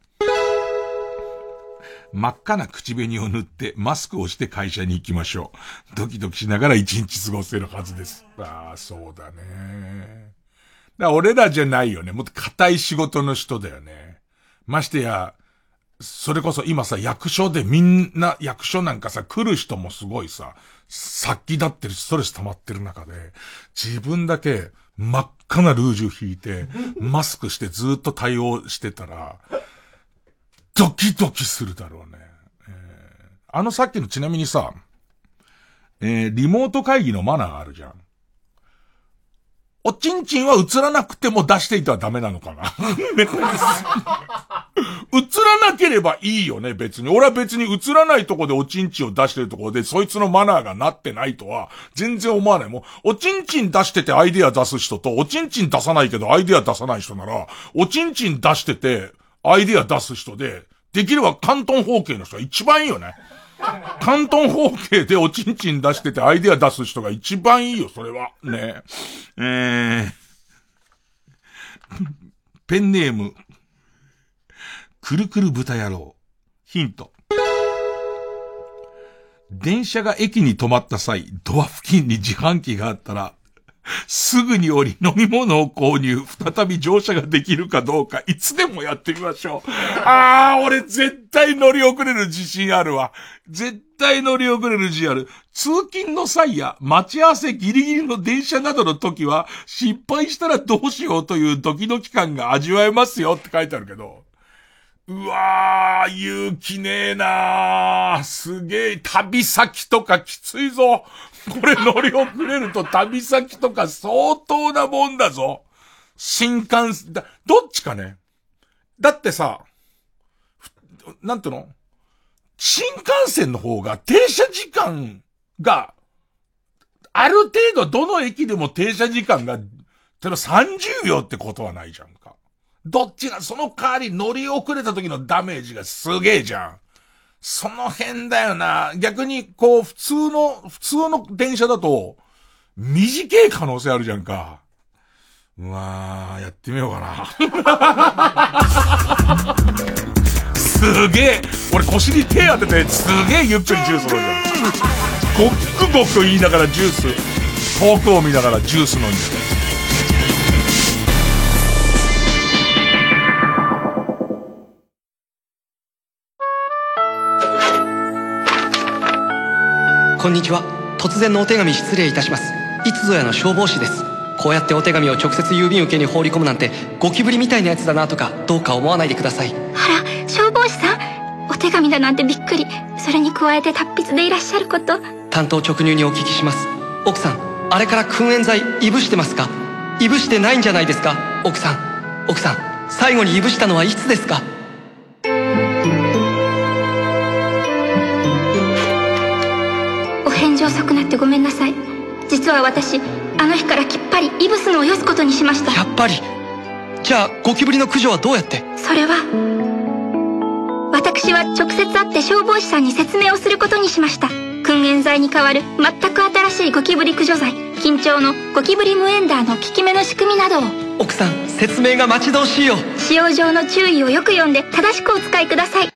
真っ赤な口紅を塗ってマスクをして会社に行きましょう。ドキドキしながら一日過ごせるはずです。ああ、そうだね。だら俺らじゃないよね。もっと硬い仕事の人だよね。ましてや、それこそ今さ、役所でみんな、役所なんかさ、来る人もすごいさ、殺気立ってるストレス溜まってる中で、自分だけ真っかなルージュ引いて、マスクしてずっと対応してたら、ドキドキするだろうね。えーあのさっきのちなみにさ、えーリモート会議のマナーあるじゃん。おちんちんは映らなくても出していてはダメなのかな 映らなければいいよね、別に。俺は別に映らないとこでおちんちんを出してるところで、そいつのマナーがなってないとは、全然思わない。もう、おちんちん出しててアイデア出す人と、おちんちん出さないけどアイデア出さない人なら、おちんちん出してて、アイデア出す人で、できれば関東方形の人が一番いいよね。関東方形でおちんちん出しててアイデア出す人が一番いいよ、それは。ねえ。ー、ペンネーム、くるくる豚野郎。ヒント。電車が駅に止まった際、ドア付近に自販機があったら、すぐに降り飲み物を購入、再び乗車ができるかどうか、いつでもやってみましょう。あー、俺絶対乗り遅れる自信あるわ。絶対乗り遅れる自信ある。通勤の際や待ち合わせギリギリの電車などの時は、失敗したらどうしようというドキドキ感が味わえますよって書いてあるけど。うわー、勇気ねえなー。すげえ、旅先とかきついぞ。これ乗り遅れると旅先とか相当なもんだぞ。新幹線、だ、どっちかね。だってさ、なんていうの？新幹線の方が停車時間が、ある程度どの駅でも停車時間が、ての30秒ってことはないじゃんか。どっちが、その代わり乗り遅れた時のダメージがすげえじゃん。その辺だよな。逆に、こう、普通の、普通の電車だと、短い可能性あるじゃんか。うわー、やってみようかな。すげえ、俺腰に手当てて、すげえゆっくりジュース飲んでる。ごっくごく言いながらジュース、遠くを見ながらジュース飲んで
こんにちは。突然のお手紙失礼いたします。いつぞやの消防士です。こうやってお手紙を直接郵便受けに放り込むなんてゴキブリみたいなやつだなとかどうか思わないでください。
あら消防士さん。お手紙だなんてびっくり。それに加えて達筆でいらっしゃること。
担当直入にお聞きします。奥さんあれから燻煙剤いぶしてますか？いぶしてないんじゃないですか？奥さん奥さん最後にいぶしたのはいつですか？
遅くなってごめんなさい。実は私あの日からきっぱりイブスのをよすことにしました。
やっぱり。じゃあゴキブリの駆除はどうやって？
それは私は直接会って消防士さんに説明をすることにしました。燻煙剤に代わる全く新しいゴキブリ駆除剤。緊張のゴキブリ無エンダーの効き目の仕組みなどを。
奥さん説明が待ち遠しいよ。
使用上の注意をよく読んで正しくお使いください。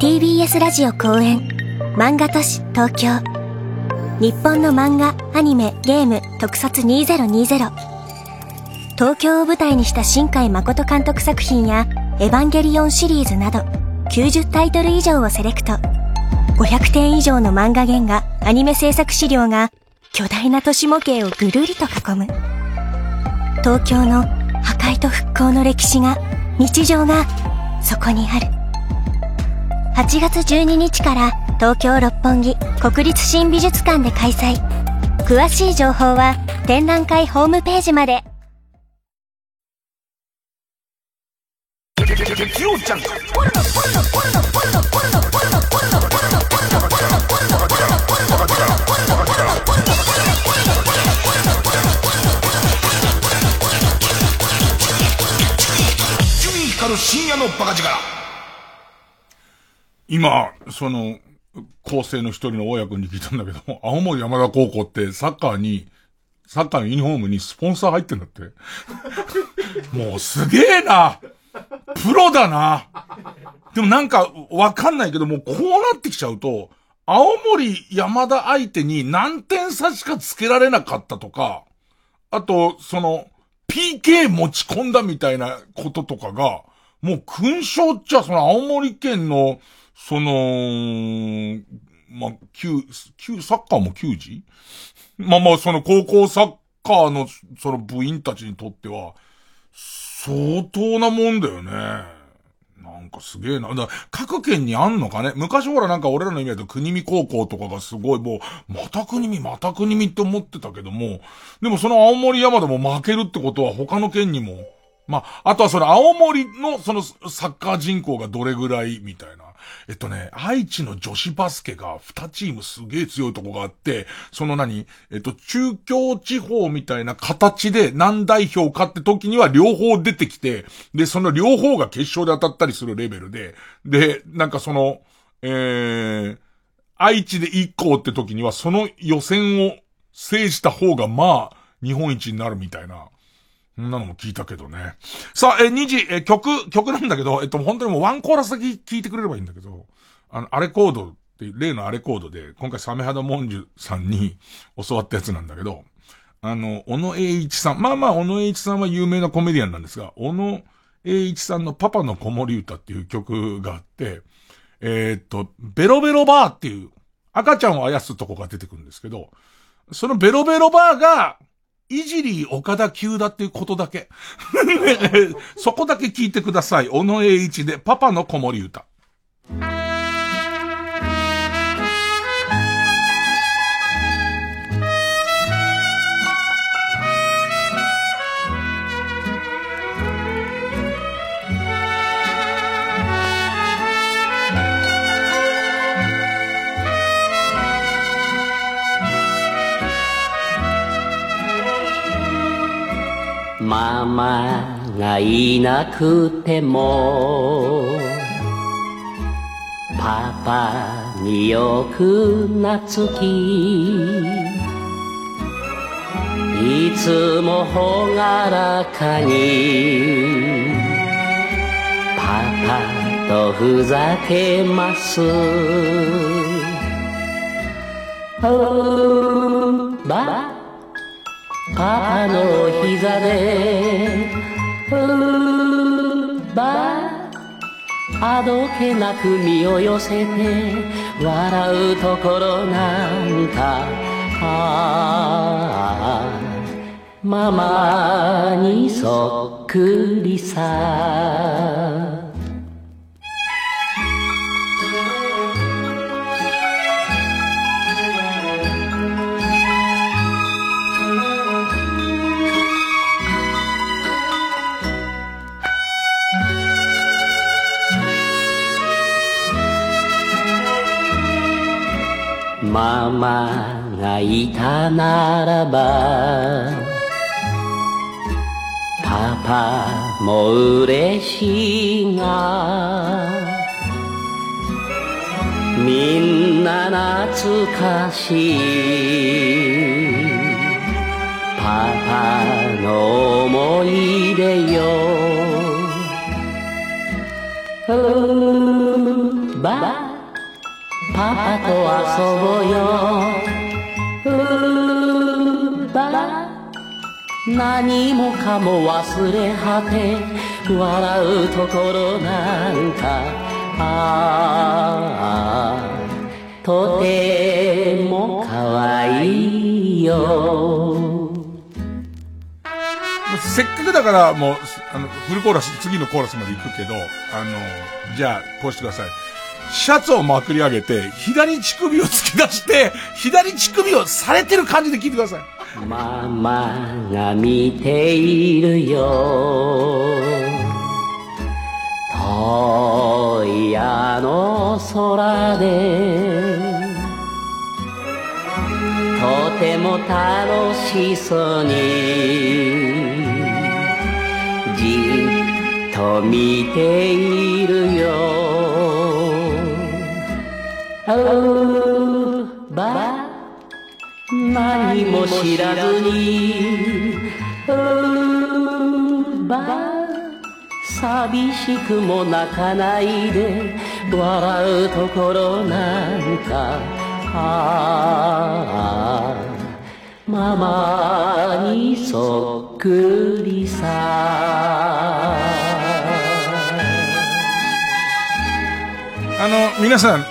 TBS ラジオ公演漫画都市東京。日本の漫画、アニメ、ゲーム特撮2020東京を舞台にした新海誠監督作品やエヴァンゲリオンシリーズなど90タイトル以上をセレクト。500点以上の漫画原画、アニメ制作資料が巨大な都市模型をぐるりと囲む。東京の破壊と復興の歴史が日常がそこにある。8月12日から東京六本木国立新美術館で開催。詳しい情報は展覧会ホームページまで。
光深夜のバカ力。今、その、構成の一人の大家君に聞いたんだけど、青森山田高校ってサッカーに、サッカーのユニフォームにスポンサー入ってんだって。もうすげえなプロだなでもなんかわかんないけどもうこうなってきちゃうと、青森山田相手に何点差しかつけられなかったとか、あと、その、PK 持ち込んだみたいなこととかが、もう勲章っちゃその青森県の、その、まあ、球、球、サッカーも球児まあまあ、その高校サッカーの、その部員たちにとっては、相当なもんだよね。なんかすげえな。だ各県にあんのかね？昔ほらなんか俺らの意味だと国見高校とかがすごいもう、また国見、また国見って思ってたけども、でもその青森山田も負けるってことは他の県にも、まあ、あとはその青森のそのサッカー人口がどれぐらいみたいな。えっとね、愛知の女子バスケが2チームすげえ強いとこがあって、その何えっと、中京地方みたいな形で何代表かって時には両方出てきて、で、その両方が決勝で当たったりするレベルで、で、なんかその、えー、愛知で1校って時にはその予選を制した方がまあ、日本一になるみたいな。そんなのも聞いたけどね。さあ、え、2時、え、曲、曲なんだけど、えっと、本当にもうワンコーラスだけ聞いてくれればいいんだけど、あの、アレコードっていう、例のアレコードで、今回サメハダモンジュさんに教わったやつなんだけど、あの、小野栄一さん、まあまあ、小野栄一さんは有名なコメディアンなんですが、小野栄一さんのパパの子守歌っていう曲があって、えーっと、ベロベロバーっていう、赤ちゃんをあやすとこが出てくるんですけど、そのベロベロバーが、いじり岡田急だっていうことだけ。そこだけ聞いてください。小野栄一でパパの子守歌。
ママがいなくてもパパによく懐きいつもほがらかにパパとふざけます。ばパパの膝でうーばあどけなく身を寄せて笑うところなんかああママにそっくりさ。ママがいたならばパパも嬉しいがみんな懐かしいパパの思い出よ。うばパパと遊ぼうようーば何もかも忘れ果て笑うところなんかああとても可愛いよ
せっかくだからもう、あの、フルコーラス、次のコーラスまで行くけど、あの、じゃあ、こうしてください。シャツをまくり上げて、左乳首を突き出して、左乳首をされてる感じで聞いてください。
ママが見ているよ遠いあの空でとても楽しそうにじっと見ているようば何も知らずにうば寂しくも泣かないで笑うところなんかああママにそっくりさ。
あの、皆さん、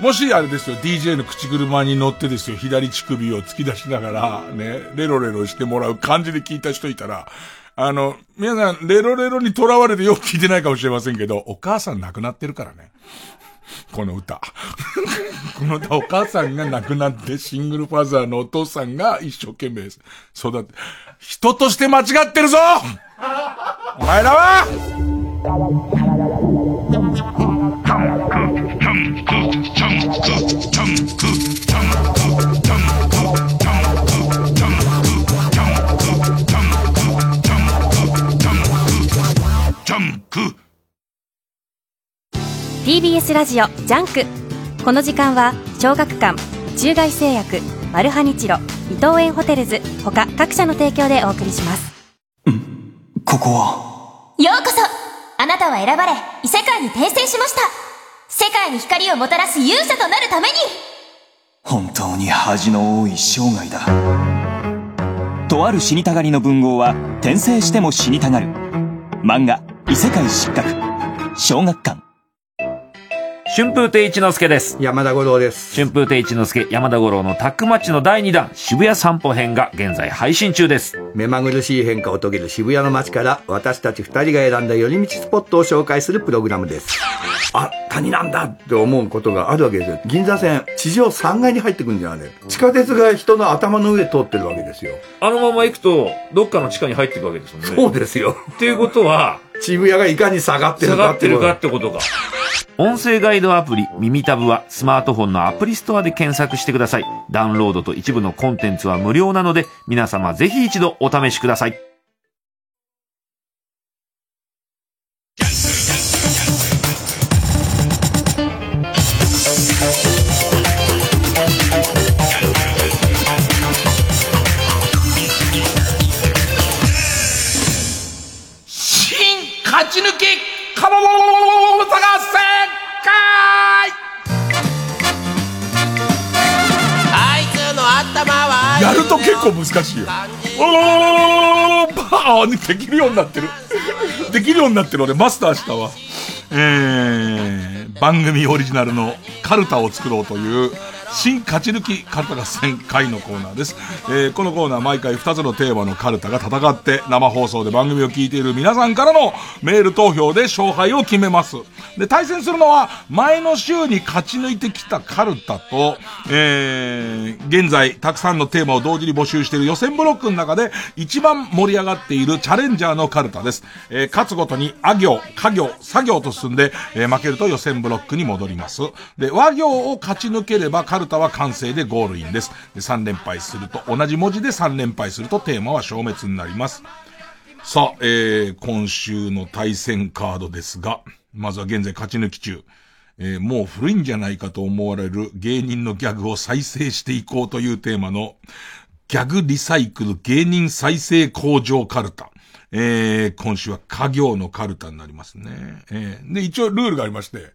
もしあれですよ、DJ の口車に乗ってですよ、左乳首を突き出しながら、ね、レロレロしてもらう感じで聞いた人いたら、あの、皆さん、レロレロに囚われてよく聞いてないかもしれませんけど、お母さん亡くなってるからね。この歌。この歌、お母さんが亡くなって、シングルファザーのお父さんが一生懸命育て、人として間違ってるぞ お前らは
TBS ラジオジャンク。この時間は小学館中外製薬マルハニチロ伊藤園ホテルズ他各社の提供でお送りします。
ここは？
ようこそ。あなたは選ばれ異世界に転生しました世界に光をもたらす勇者となるために。
本当に恥の多い生涯だ。とある死にたがりの文豪は転生しても死にたがる。漫画異世界失格。小学館。
春風亭一之輔です。
山田五郎です。
春風亭一之輔、山田五郎のタックマッチの第2弾、渋谷散歩編が現在配信中です。
目まぐるしい変化を遂げる渋谷の街から私たち二人が選んだ寄り道スポットを紹介するプログラムです。あ、谷なんだって思うことがあるわけですよ。銀座線、地上3階に入ってくんじゃん、あれ。地下鉄が人の頭の上通ってるわけですよ。
あのまま行くと、どっかの地下に入っていくわけですもんね。
そうですよ。
っていうことは、
渋谷がいかに下がってる
下
かっ
ってるかってことか。音声ガイドアプリ、耳タブはスマートフォンのアプリストアで検索してください。ダウンロードと一部のコンテンツは無料なので、皆様ぜひ一度お試しください。
やると結構難しいよ。おーバーンできるようになってる。できるようになってる俺マスターしたわ。えー、番組オリジナルのカルタを作ろうという新勝ち抜きカルタ合戦会のコーナーです。えーこのコーナー毎回2つのテーマのカルタが戦って生放送で番組を聞いている皆さんからのメール投票で勝敗を決めます。で、対戦するのは前の週に勝ち抜いてきたカルタと、えー、現在たくさんのテーマを同時に募集している予選ブロックの中で一番盛り上がっているチャレンジャーのカルタです。えー勝つごとにあ行、家行、作業と進んで、えー負けると予選ブロックに戻ります。で、和行を勝ち抜ければカルタは完成でゴールインです。で、3連敗すると、同じ文字で3連敗するとテーマは消滅になります。さあ、えー、今週の対戦カードですが、まずは現在勝ち抜き中。えーもう古いんじゃないかと思われる芸人のギャグを再生していこうというテーマの、ギャグリサイクル芸人再生工場カルタ。えー、今週は家業のカルタになりますね。えーで、一応ルールがありまして、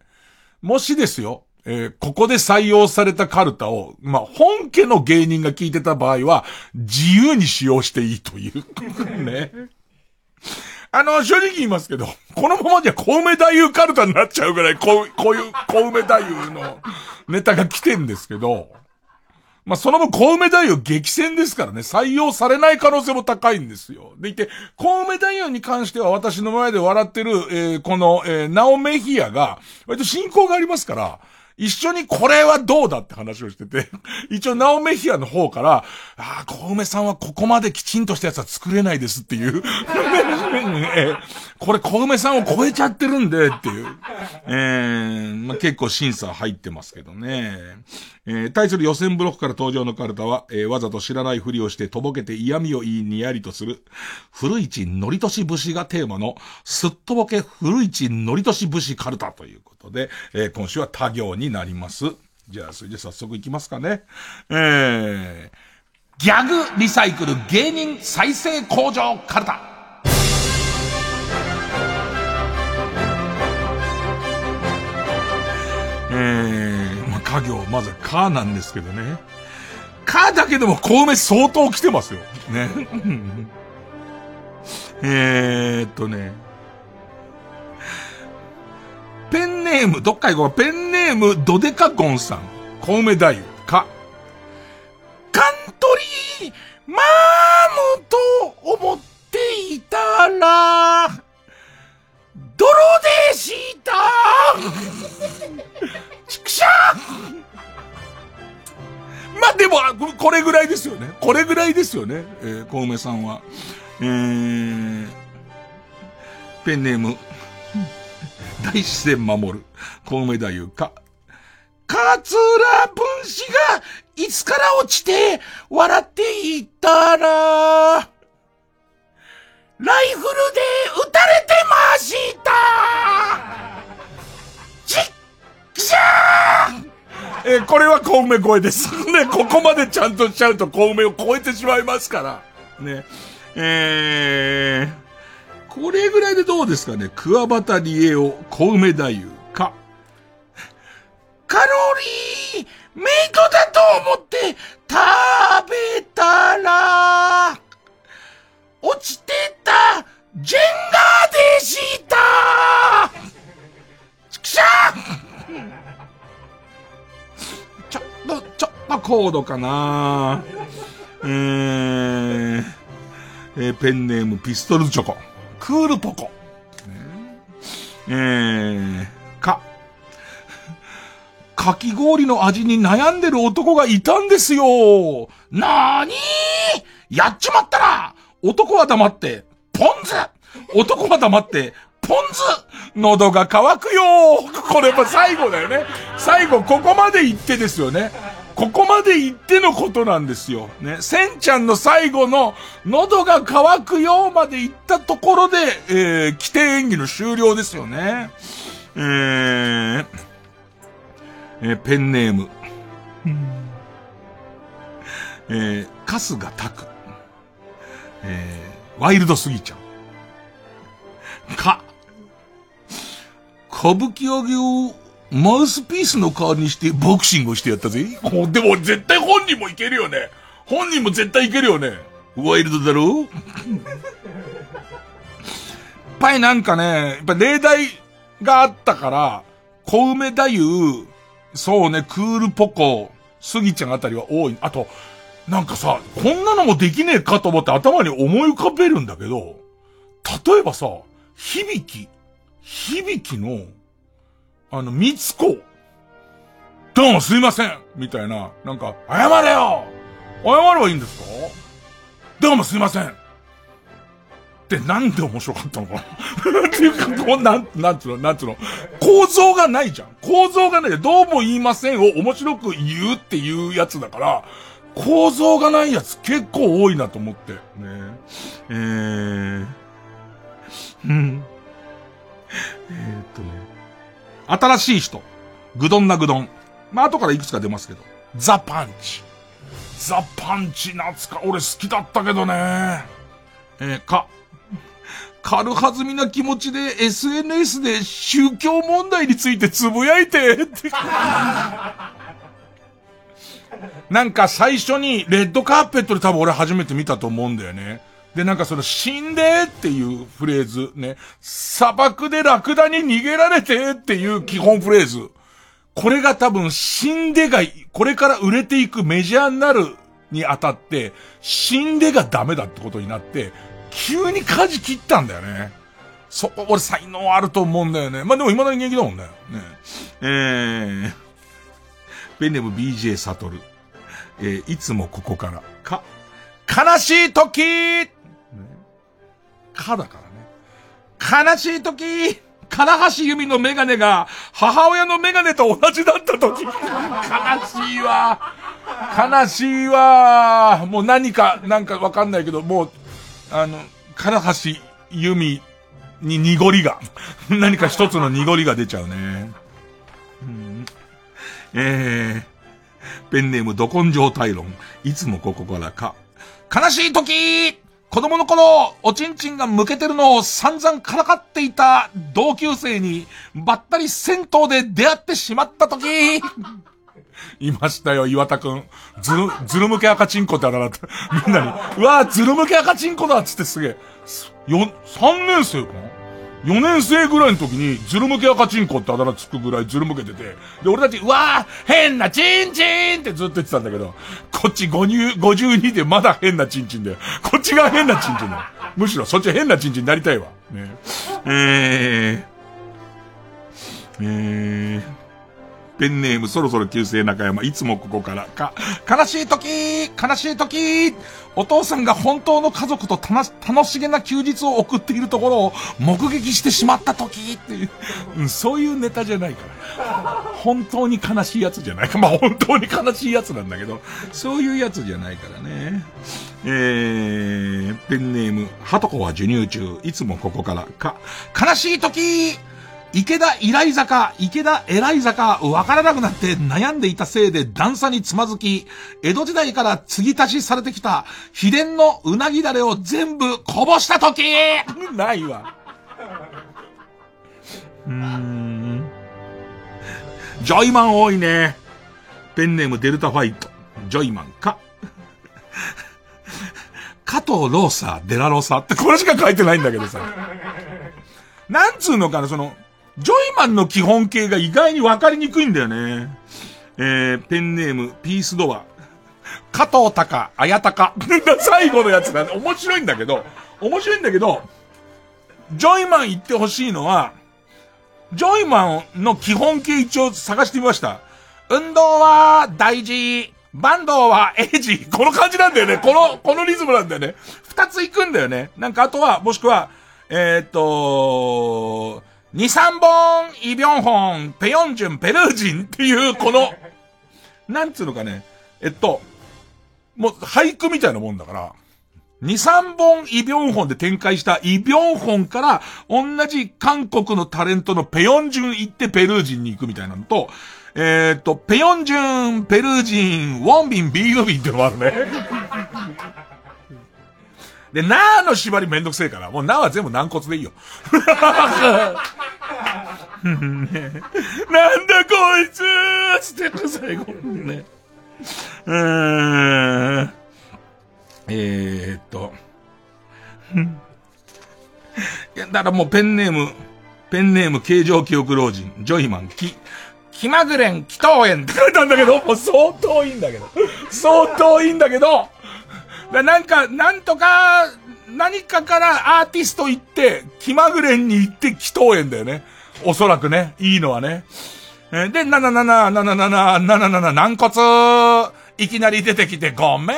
もしですよ、えーここで採用されたカルタを、まあ、本家の芸人が聞いてた場合は、自由に使用していいという。ね。あの、正直言いますけど、このままじゃ小梅太夫カルタになっちゃうぐらい、こう、こういう、小梅太夫のネタが来てんですけど、まあ、その分、小梅太夫激戦ですからね、採用されない可能性も高いんですよ。でいて、小梅太夫に関しては私の前で笑ってる、えーこの、えー、ナオメヒアが、割と親交がありますから、一緒にこれはどうだって話をしてて、一応ナオメヒアの方から、ああ、小梅さんはここまできちんとしたやつは作れないですっていう、これ小梅さんを超えちゃってるんでっていう、えーまあ、結構審査入ってますけどね。えー対する予選ブロックから登場のカルタは、えーわざと知らないふりをしてとぼけて嫌味を言いにやりとする、古市のりとし節がテーマの、すっとぼけ古市のりとし節カルタということで、えー今週は他行になります。じゃあ、それで早速いきますかね。えー、ギャグリサイクル芸人再生工場カルタ。えー、まあ、家業、まずはカーなんですけどね。カーだけでも小梅相当来てますよ。ね。えーっとね。ペンネーム、どっか行こう。ペンネーム、ドデカゴンさん。小梅太夫。か。カントリー、マームと思っていたら、泥でしたちくしゃまあでも、これぐらいですよね。これぐらいですよね。えー、小梅さんは。えー、ペンネーム、大自然守る、小梅太夫か。勝浦分子が、いつから落ちて、笑っていったら、ライフルで撃たれてましたちっくしゃーえ、これは小梅声です。ね、ここまでちゃんとしちゃうと小梅を超えてしまいますから。ね。えー、これぐらいでどうですかね？桑畑理恵を小梅太夫か。カロリーメイトだと思って食べたら、落ちてたジェンガーでしたちくしゃちょっと、ちょっと高度かなえー、えー、ペンネームピストルチョコ。クールポコ。えー、か。かき氷の味に悩んでる男がいたんですよ。なーにー？やっちまったな男は黙って、ポンズ男は黙って、ポンズ喉が渇くよこれやっぱ最後だよね。最後ここまで言ってですよね。ここまで言ってのことなんですよ。ね。せんちゃんの最後の、喉が渇くよまで言ったところで、えー、規定演技の終了ですよね。えー、えー、ペンネーム。えー、カスがタク。えー、ワイルドすぎちゃう。か。歌舞伎揚げをマウスピースの代わりにしてボクシングをしてやったぜ。でも絶対本人もいけるよね。本人も絶対いけるよね。ワイルドだろやっぱりなんかね、やっぱ例題があったから、小梅太夫、そうね、クールポコ、スギちゃんあたりは多い。あと、なんかさ、こんなのもできねえかと思って頭に思い浮かべるんだけど、例えばさ、響き、響きの、あの、みつこ、どうもすいません。みたいな、なんか、謝れよ。謝ればいいんですか？どうもすいません。ってなんで面白かったのかな？っていうか、こう、なん、なんつうの、なんつうの、構造がないじゃん。構造がない。どうも言いませんを面白く言うっていうやつだから、構造がないやつ結構多いなと思って。ね。えー、うん。えー、っとね。新しい人。ぐどんなぐどん。まあ、後からいくつか出ますけど。ザ・パンチ。ザ・パンチ懐か、俺好きだったけどね。えー、か。軽はずみな気持ちで SNS で宗教問題についてつぶやいてって。なんか最初にレッドカーペットで多分俺初めて見たと思うんだよね。で、なんかその死んでっていうフレーズね。砂漠でラクダに逃げられてっていう基本フレーズ。これが多分死んでが、これから売れていくメジャーになるにあたって、死んでがダメだってことになって、急に舵切ったんだよね。そこ、俺才能あると思うんだよね。まあ、でも未だに元気だもんね。ねえー、ペンネーム BJ サトル。えー、いつもここから。か、悲しい時、かだからね。悲しい時、金橋由美のメガネが母親のメガネと同じだった時。悲しいわ。悲しいわ。もう何か、なんかわかんないけど、もう、あの、金橋由美に濁りが、何か一つの濁りが出ちゃうね。うん、えー、ペンネームど根性大論。いつもここからか。悲しい時子供の頃、おちんちんが向けてるのを散々からかっていた同級生に、ばったり銭湯で出会ってしまった時 いましたよ、岩田くん。ずる、ずるむけ赤チンコってあだ名だった。みんなに、うわぁ、ずるむけ赤チンコだっつってすげえ。よ、3年生かな？4年生ぐらいの時に、ズル向け赤チンコってあだ名つくぐらいズル向けてて、で、俺たち、うわー変なチンチンってずっと言ってたんだけど、こっち52でまだ変なチンチンで、こっちが変なチンチンだよ。むしろそっち変なチンチンになりたいわ。ね。えー、えー、ペンネームそろそろ旧姓中山、いつもここから。か、悲しい時悲しい時お父さんが本当の家族と楽しげな休日を送っているところを目撃してしまった時っていう、そういうネタじゃないから。本当に悲しいやつじゃないか。まあ本当に悲しいやつなんだけど、そういうやつじゃないからね。えー、ペンネーム、はとこは授乳中、いつもここから。か、悲しい時池田依頼坂、池田偉い坂、わからなくなって悩んでいたせいで段差につまずき、江戸時代から継ぎ足しされてきた秘伝のうなぎだれを全部こぼした時ないわ。うーん。ジョイマン多いね。ペンネームデルタファイト。ジョイマンか。加藤ローサー、デラローサーってこれしか書いてないんだけどさ。なんつうのかな、その、ジョイマンの基本形が意外に分かりにくいんだよね。えー、ペンネーム、ピースドア。加藤隆、綾鷹。最後のやつなんで面白いんだけど、面白いんだけど、ジョイマン言ってほしいのは、ジョイマンの基本形一応探してみました。運動は大事。バンドはエイジ。この感じなんだよね。この、このリズムなんだよね。二つ行くんだよね。なんかあとは、もしくは、えー、っと、二三本、イビョンホン、ペヨンジュン、ペルージンっていう、この、なんつうのかね。えっと、もう俳句みたいなもんだから、二三本イビョンホンで展開したイビョンホンから同じ韓国のタレントのペヨンジュン行ってペルージンに行くみたいなのと、えー、っと、ペヨンジュン、ペルージン、ウォンビン、ビーノビンっていうのもあるね。で、なーの縛りめんどくせえから、もうなーは全部軟骨でいいよ。なんだこいつーつって最後。ね。うーん。えー、っと。いや、だからもうペンネーム、ペンネーム形状記憶老人、ジョイマン、き、気まぐれん、祈祷園って書いたんだけど、もう相当いいんだけど。相当いいんだけど、だなんか、なんとか、何かからアーティスト行って、気まぐれに行って祈祷園だよね。おそらくね、いいのはね。えで、なななな、なななな、なななな、軟骨、いきなり出てきてごめん、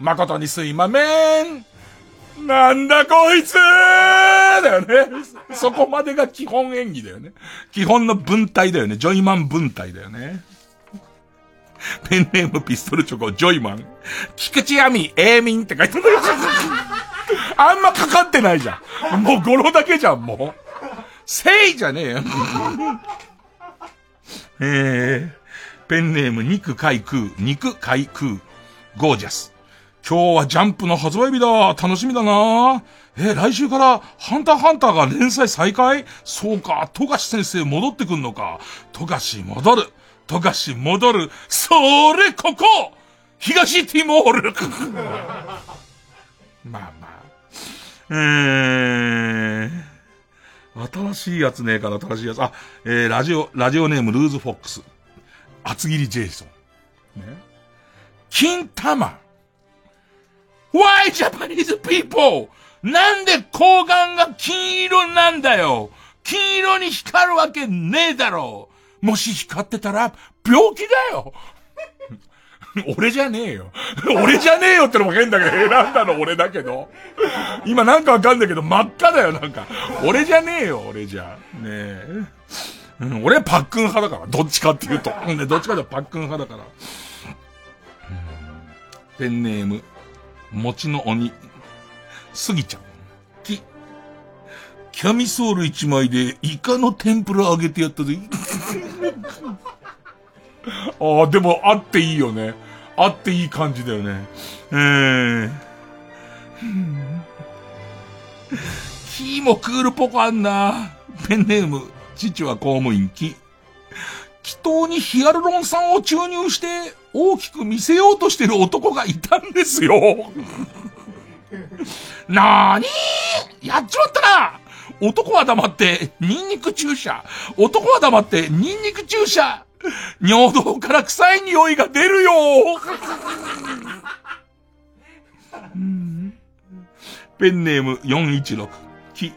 誠にすいまめん。なんだこいつだよね。そこまでが基本演技だよね。基本の文体だよね。ジョイマン文体だよね。ペンネームピストルチョコ、ジョイマン。菊池亜美、エーミンって書いてる。あんまかかってないじゃん。もう語呂だけじゃん、もう。せいじゃねえよ。えー、ペンネーム肉海空、肉海空、ゴージャス。今日はジャンプの発売日だ。楽しみだな。え来週からハンターハンターが連載再開？そうか、富樫先生戻ってくんのか。富樫戻る。富樫戻る。それここ東ティモール まあまあ。えー、新しいやつねえから新しいやつ。あ、えー、ラジオ、ラジオネームルーズフォックス。厚切りジェイソン。ね。金玉。Why Japanese people? なんで睾丸が金色なんだよ金色に光るわけねえだろもし光ってたら病気だよ 俺じゃねえよ。俺じゃねえよってのも変だけど、選んだの？俺だけど。今なんかわかんないけど、真っ赤だよ、なんか。俺じゃねえよ、俺じゃ。ねえ。うん、俺はパックン派だから。どっちかっていうと。ね、どっちかというとパックン派だから。ペンネーム、餅の鬼、すぎちゃん。き、キャミソール一枚でイカの天ぷら揚げてやったぜ。ああ、でもあっていいよね。あっていい感じだよね。えー。キーもクールっぽくあんな。ペンネーム、父は公務員、キ。祈祷にヒアルロン酸を注入して大きく見せようとしてる男がいたんですよ。なーにーやっちまったな男は黙って、ニンニク注射。男は黙って、ニンニク注射。尿道から臭い匂いが出るよペンネーム416。き、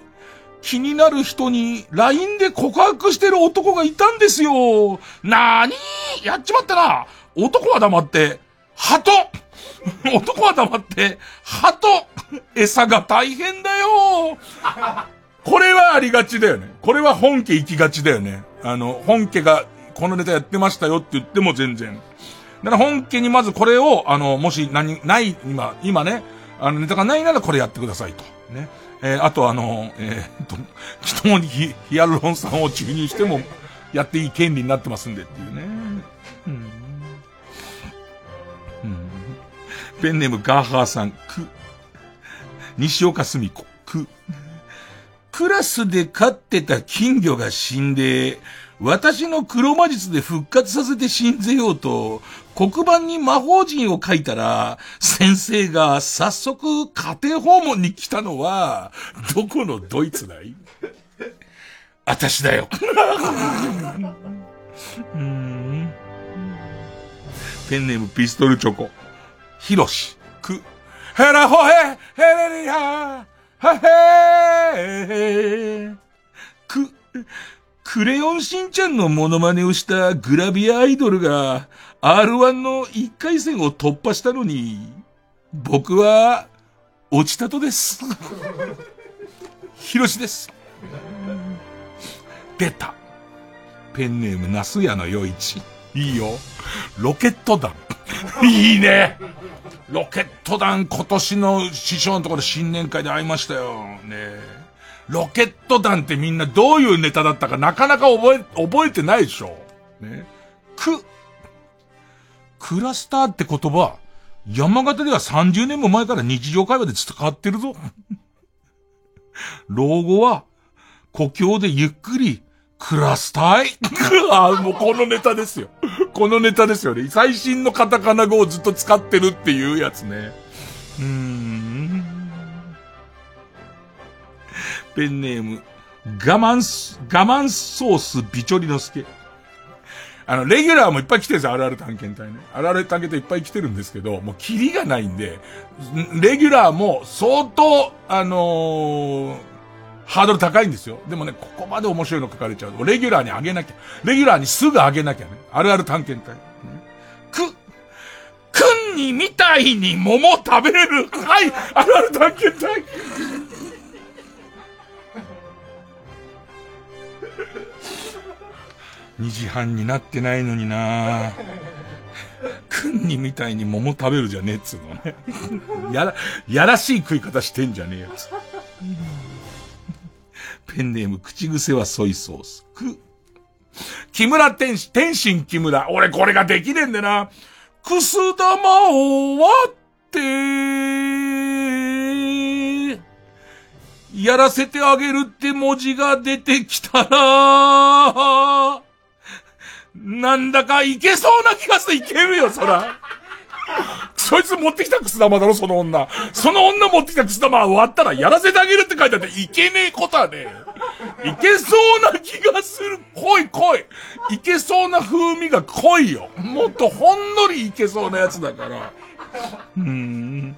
気になる人に LINE で告白してる男がいたんですよ。なーに？ーやっちまったな。男は黙って、鳩男は黙って、鳩餌が大変だよこれはありがちだよね。これは本家行きがちだよね。あの、本家がこのネタやってましたよって言っても全然。だから本家にまずこれを、あの、もし何、ない、今、今ね、あのネタがないならこれやってくださいと。ね。えーあとあの、えーっと、人にヒヒアルロン酸を注入しても、やっていい権利になってますんでっていうね。うんうんペンネームガーハーさん、く、西岡澄子、く、クラスで飼ってた金魚が死んで、私の黒魔術で復活させて信ぜようと、黒板に魔法陣を書いたら、先生が早速家庭訪問に来たのは、どこのドイツだい？私だよ。うんペンネームピストルチョコ。ヒロシ。く。ヘラホヘヘレリハハヘく、クレヨンしんちゃんのモノマネをしたグラビアアイドルが R1 の1回戦を突破したのに、僕は落ちたとです。ヒロシです。出た。ペンネームナスヤの夜市。いいよ。ロケット団。いいね。ロケット団今年の師匠のところで新年会で会いましたよ。ねロケット団ってみんなどういうネタだったかなかなか覚え、覚えてないでしょ。ね。く、クラスターって言葉、山形では30年も前から日常会話で使ってるぞ。老後は、故郷でゆっくり、クラスターい？あ、もうこのネタですよ。このネタですよね。最新のカタカナ語をずっと使ってるっていうやつね。うーん。ペンネーム、我慢す、我慢ソースビチョリのスケ。あの、レギュラーもいっぱい来てるんですよ、あるある探検隊ね。あるある探検隊いっぱい来てるんですけど、もうキリがないんで、レギュラーも相当、あのーハードル高いんですよ。でもね、ここまで面白いの書かれちゃうと、レギュラーにあげなきゃ。レギュラーにすぐあげなきゃね。あるある探検隊。ねく、くんにみたいに桃食べれる。はい、あるある探検隊。2時半になってないのになくんにみたいに桃食べるじゃねえっつうのね。やら、やらしい食い方してんじゃねえやつ。ペンネーム、口癖はソイソース。く、木村天心、天心木村。俺これができねえんだな。くす玉を割って、やらせてあげるって文字が出てきたら、なんだかいけそうな気がする。いけるよ、そら。そいつ持ってきたくす玉だろ、その女。その女持ってきたくす玉割ったらやらせてあげるって書いてあって、いけねえことはねえ。いけそうな気がする。濃い濃い。いけそうな風味が濃いよ。もっとほんのりいけそうなやつだから。うーん。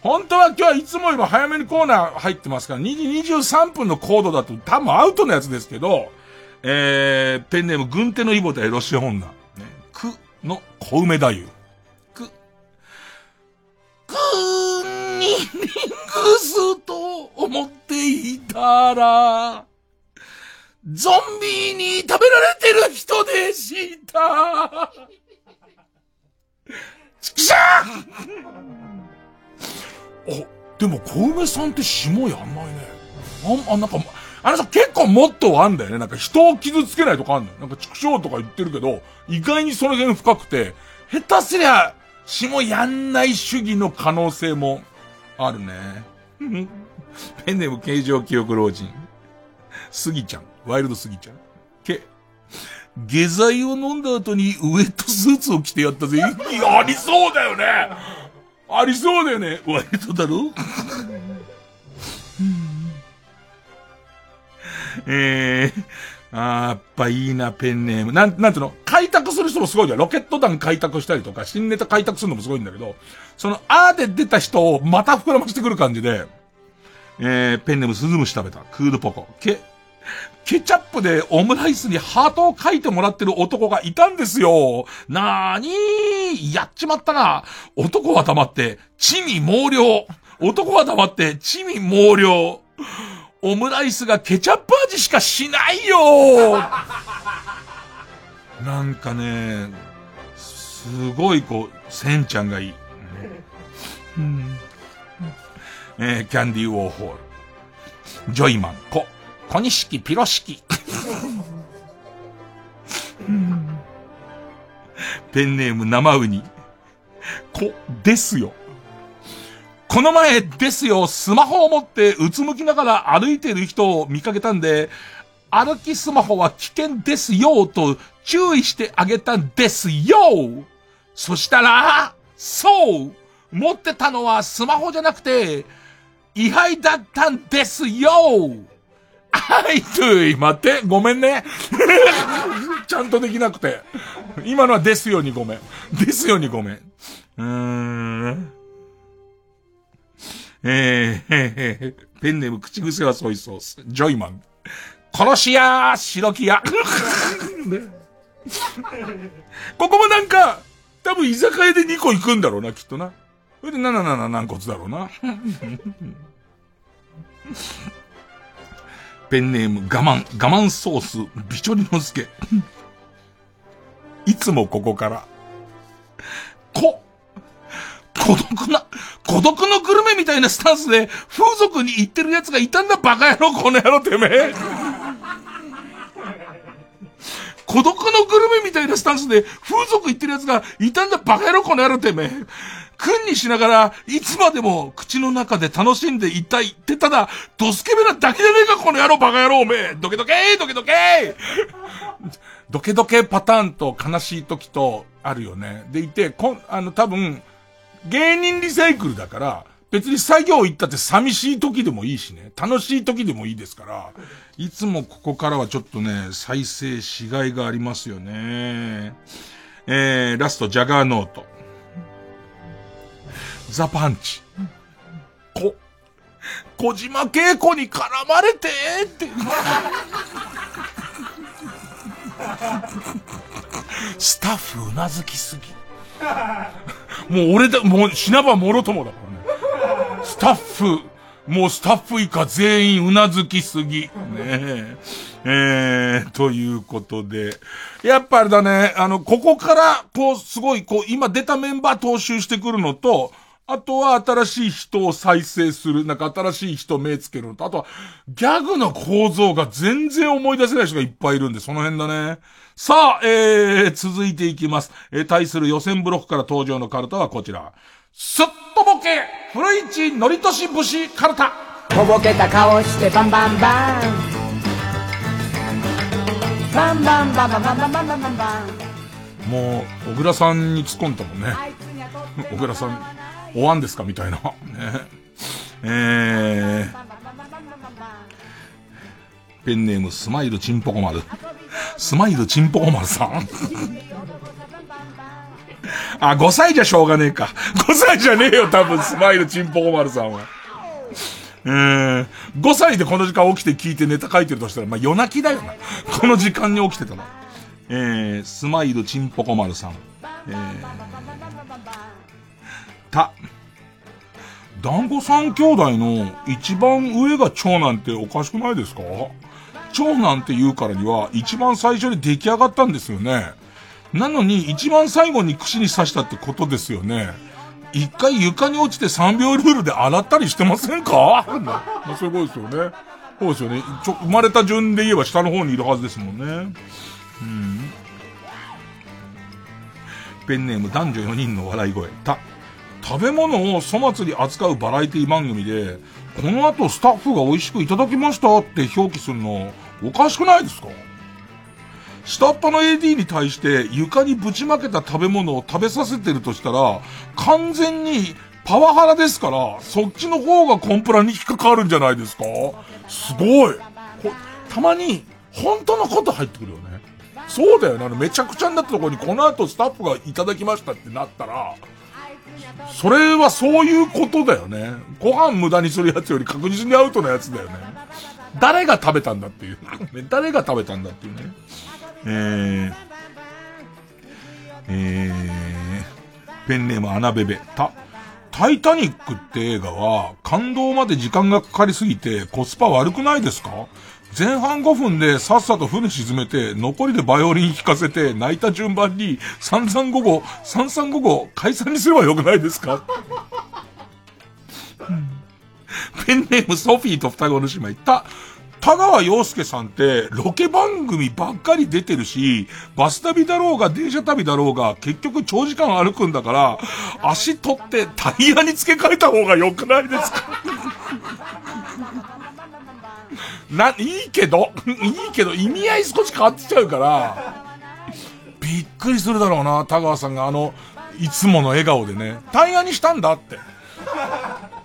本当は今日はいつもよりも早めにコーナー入ってますから、2時23分のコードだと多分アウトのやつですけど、えー、ペンネーム軍手のイボ対ロシア女。ね、くの小梅太夫。く、くーにリングスと思っていたら、ゾンビに食べられてる人でした。ちくしゃーお、でも小梅さんって霜やんないね。あん、あ、なんか、あの人結構モットーあんだよね。なんか人を傷つけないとかあんのよ。なんか畜生とか言ってるけど、意外にその辺深くて、下手すりゃ、霜やんない主義の可能性もあるね。ペンネーム形状記憶老人。スギちゃん。ワイルドスギちゃん。け、下剤を飲んだ後にウエットスーツを着てやったぜ。いや、ありそうだよねありそうだよね。ワイルドだろ？えー、あーやっぱいいな、ペンネーム。なん、なんていうの？開拓する人もすごいじゃん。ロケット弾開拓したりとか、新ネタ開拓するのもすごいんだけど、その、あーで出た人をまた膨らましてくる感じで、えー、ペンネームスズムシ食べた。クールポコ。ケ、ケチャップでオムライスにハートを書いてもらってる男がいたんですよ。なーにーやっちまったな。男は黙って、地味猛量。男は黙って、地味猛量。オムライスがケチャップ味しかしないよ なんかね、すごいこう、センちゃんがいい。うん、えー、キャンディーウォーホール。ジョイマン、コ、小錦ピロ式。ペンネーム生ウニ。こ、ですよ。この前ですよ、スマホを持ってうつむきながら歩いてる人を見かけたんで、歩きスマホは危険ですよと注意してあげたんですよそしたら、そう持ってたのはスマホじゃなくて、位牌だったんですよはい、トゥイ、待って、ごめんね。ちゃんとできなくて。今のはですよにごめん。ですよにごめん。うーん。えー、ペンネーム口癖はソイソース。ジョイマン。殺し屋白木屋。ここもなんか、多分居酒屋で2個行くんだろうな、きっとな。それで77軟骨だろうな。ペンネーム我慢、我慢ソース、ビチョリノスケ。いつもここから、こ、孤独な、孤独のグルメみたいなスタンスで風俗に行ってる奴がいたんだバカ野郎この野郎てめえ。孤独のグルメみたいなスタンスで風俗行ってる奴がいたんだバカ野郎この野郎てめえ。君にしながら、いつまでも口の中で楽しんでいたいってただ、ドスケベなだけじゃねえかこの野郎バカ野郎おめえ。ドケドケードケドケードケドケパターンと悲しい時とあるよね。でいて、こん、あの多分、芸人リサイクルだから、別に作業行ったって寂しい時でもいいしね、楽しい時でもいいですから、いつもここからはちょっとね、再生しがいがありますよね。えー、ラスト、ジャガーノート。ザパンチ。こ、小島恵子に絡まれて？って。スタッフうなずきすぎ。もう俺だ、もう死なばもろともだからね。スタッフ、もうスタッフ以下全員うなずきすぎ。ねえ。えー、ということで。やっぱあれだね、あの、ここから、こう、すごい、こう、今出たメンバー踏襲してくるのと、あとは新しい人を再生する。なんか新しい人目つけるのと、あとはギャグの構造が全然思い出せない人がいっぱいいるんで、その辺だね。さあ、えー、続いていきます。えー、対する予選ブロックから登場のカルタはこちら。すっとぼけ、古市のりとし節カルタ。
とぼけた顔してバンバンバン。バンバンバンバンバンバンバンバンバンバ
ン。もう、小倉さんに突っ込んだもんね。小倉さん、おわんですか？みたいな。ね。えー、ペンネームスマイルチンポコ丸。スマイルチンポコ丸さん。あ、5歳じゃしょうがねえか。5歳じゃねえよ、多分、スマイルチンポコ丸さんは。えー、5歳でこの時間起きて聞いてネタ書いてるとしたら、まあ、夜泣きだよな。この時間に起きてたの。えー、スマイルチンポコ丸さん。えー、団子三兄弟の一番上が長男っておかしくないですか？長男って言うからには一番最初に出来上がったんですよね。なのに一番最後に串に刺したってことですよね。一回床に落ちて3秒ルールで洗ったりしてませんか？まあ、そういうことですよね。そうですよね。ちょ、生まれた順で言えば下の方にいるはずですもんね。うん。ペンネーム男女4人の笑い声。た、食べ物を粗末に扱うバラエティ番組で、この後スタッフが美味しくいただきましたって表記するの、おかしくないですか？下っ端の AD に対して床にぶちまけた食べ物を食べさせてるとしたら、完全にパワハラですから、そっちの方がコンプラに引っかかるんじゃないですか？すごい。たまに、本当のこと入ってくるよね。そうだよね。あの、めちゃくちゃになったところにこの後スタッフがいただきましたってなったら、それはそういうことだよね。ご飯無駄にするやつより確実にアウトなやつだよね。誰が食べたんだっていう。誰が食べたんだっていうね。えー、えー、ペンネームアナベベ。た、タイタニックって映画は感動まで時間がかかりすぎてコスパ悪くないですか？前半5分でさっさと船沈めて、残りでバイオリン弾かせて、泣いた順番に、三三五五、三三五五、解散にすればよくないですか？ペンネームソフィーと双子の姉妹。た、田川陽介さんってロケ番組ばっかり出てるし、バス旅だろうが電車旅だろうが結局長時間歩くんだから、足取ってタイヤに付け替えた方が良くないですか？な、いいけど、いいけど意味合い少し変わってちゃうから、びっくりするだろうな、田川さんがあの、いつもの笑顔でね、タイヤにしたんだって。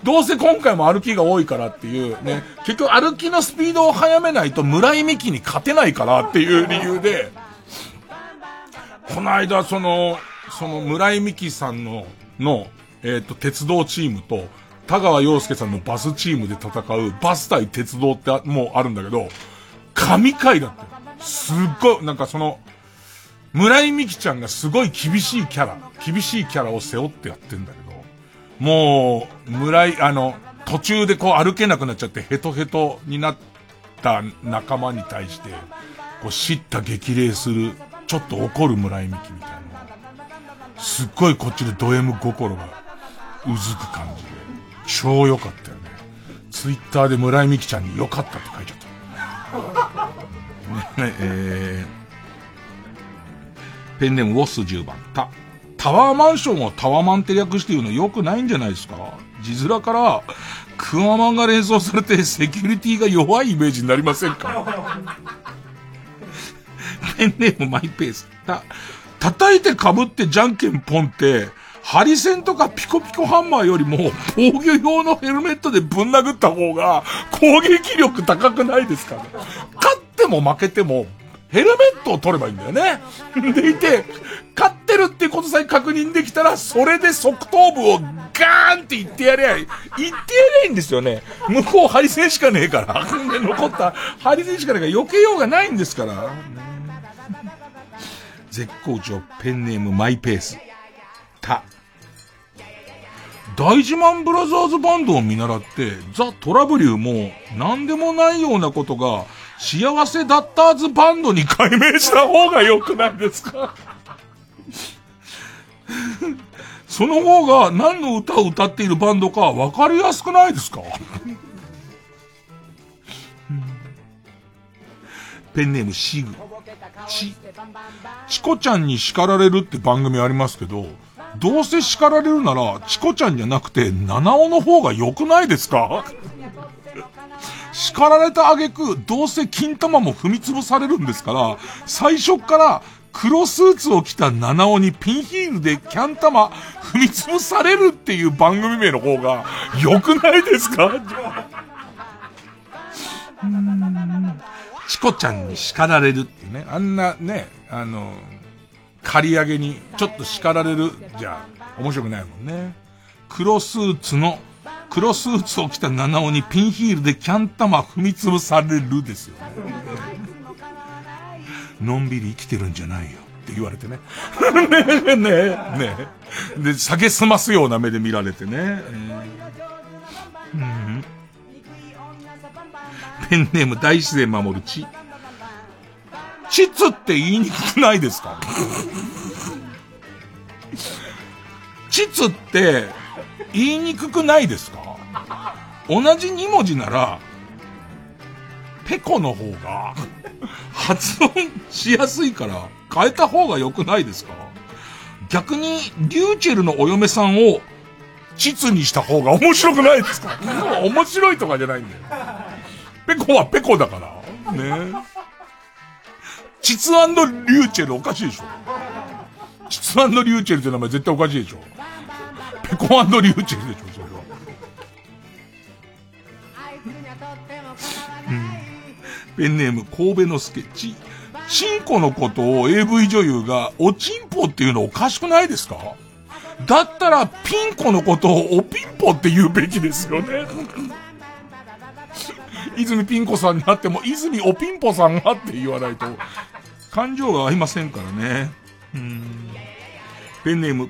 どうせ今回も歩きが多いからっていうね、結局歩きのスピードを速めないと村井美樹に勝てないからっていう理由で、この間その、その村井美樹さんの、の、えっ、ー、と、鉄道チームと、田川陽介さんのバスチームで戦うバス対鉄道ってもうあるんだけど、神回だって。すっごい、なんかその、村井美樹ちゃんがすごい厳しいキャラ、厳しいキャラを背負ってやってんだけど、もう、村井、あの、途中でこう歩けなくなっちゃってヘトヘトになった仲間に対して、こう叱咤激励する、ちょっと怒る村井美樹みたいな。すっごいこっちでド M 心がうずく感じで、超良かったよね。ツイッターで村井美樹ちゃんに良かったって書いちゃった。ね、えー、ペンネームウォス10番、た。タワーマンションをタワーマンって略して言うの良くないんじゃないですか？字面から、クワマンが連想されてセキュリティが弱いイメージになりませんか？ペンネームマイペース。た、叩いて被ってじゃんけんポンって、ハリセンとかピコピコハンマーよりも防御用のヘルメットでぶん殴った方が攻撃力高くないですかね。勝っても負けてもヘルメットを取ればいいんだよね。でいて、勝ってるってことさえ確認できたら、それで側頭部をガーンって言ってやりゃ、言ってやりゃいいんですよね。向こうハリセンしかねえから。で、残ったハリセンしかねえから避けようがないんですから。絶好調ペンネームマイペース。た。大自慢ブラザーズバンドを見習って、ザ・トラブリューも何でもないようなことが幸せだったーズバンドに改名した方が良くないですか？その方が何の歌を歌っているバンドか分かりやすくないですか？ペンネームシグ。チコちゃんに叱られるって番組ありますけど、どうせ叱られるなら、チコちゃんじゃなくて、七尾の方が良くないですか？叱られた挙句、どうせ金玉も踏み潰されるんですから、最初から黒スーツを着た七尾にピンヒールでキャン玉踏み潰されるっていう番組名の方が良くないですか？チコちゃんに叱られるっていうね。あんなね、あの、刈り上げにちょっと叱られるじゃあ面白くないもんね。黒スーツの黒スーツを着た七尾にピンヒールでキャン玉踏み潰されるですよ。ねのんびり生きてるんじゃないよって言われてね。ねえ、ねえ、ねえ。で、下げすますような目で見られてね。うん、ペンネーム大自然守る地。チツって言いにくくないですか？チツって、言いにくくないですか？同じ2文字なら、ペコの方が、発音しやすいから、変えた方が良くないですか？逆に、リューチェルのお嫁さんを、膣にした方が面白くないですか？面白いとかじゃないんだよ。ペコはペコだから。ね。膣リューチェルおかしいでしょ膣リューチェルって名前絶対おかしいでしょペコリューチェルでしょ、それは。うん。ペンネーム、神戸のスケッチ。チンコのことを AV 女優がおちんぽっていうのおかしくないですか？だったらピンコのことをおピンポって言うべきですよね。泉ピン子さんになっても、泉おピンポさんがって言わないと、感情が合いませんからね。うん。ペンネーム、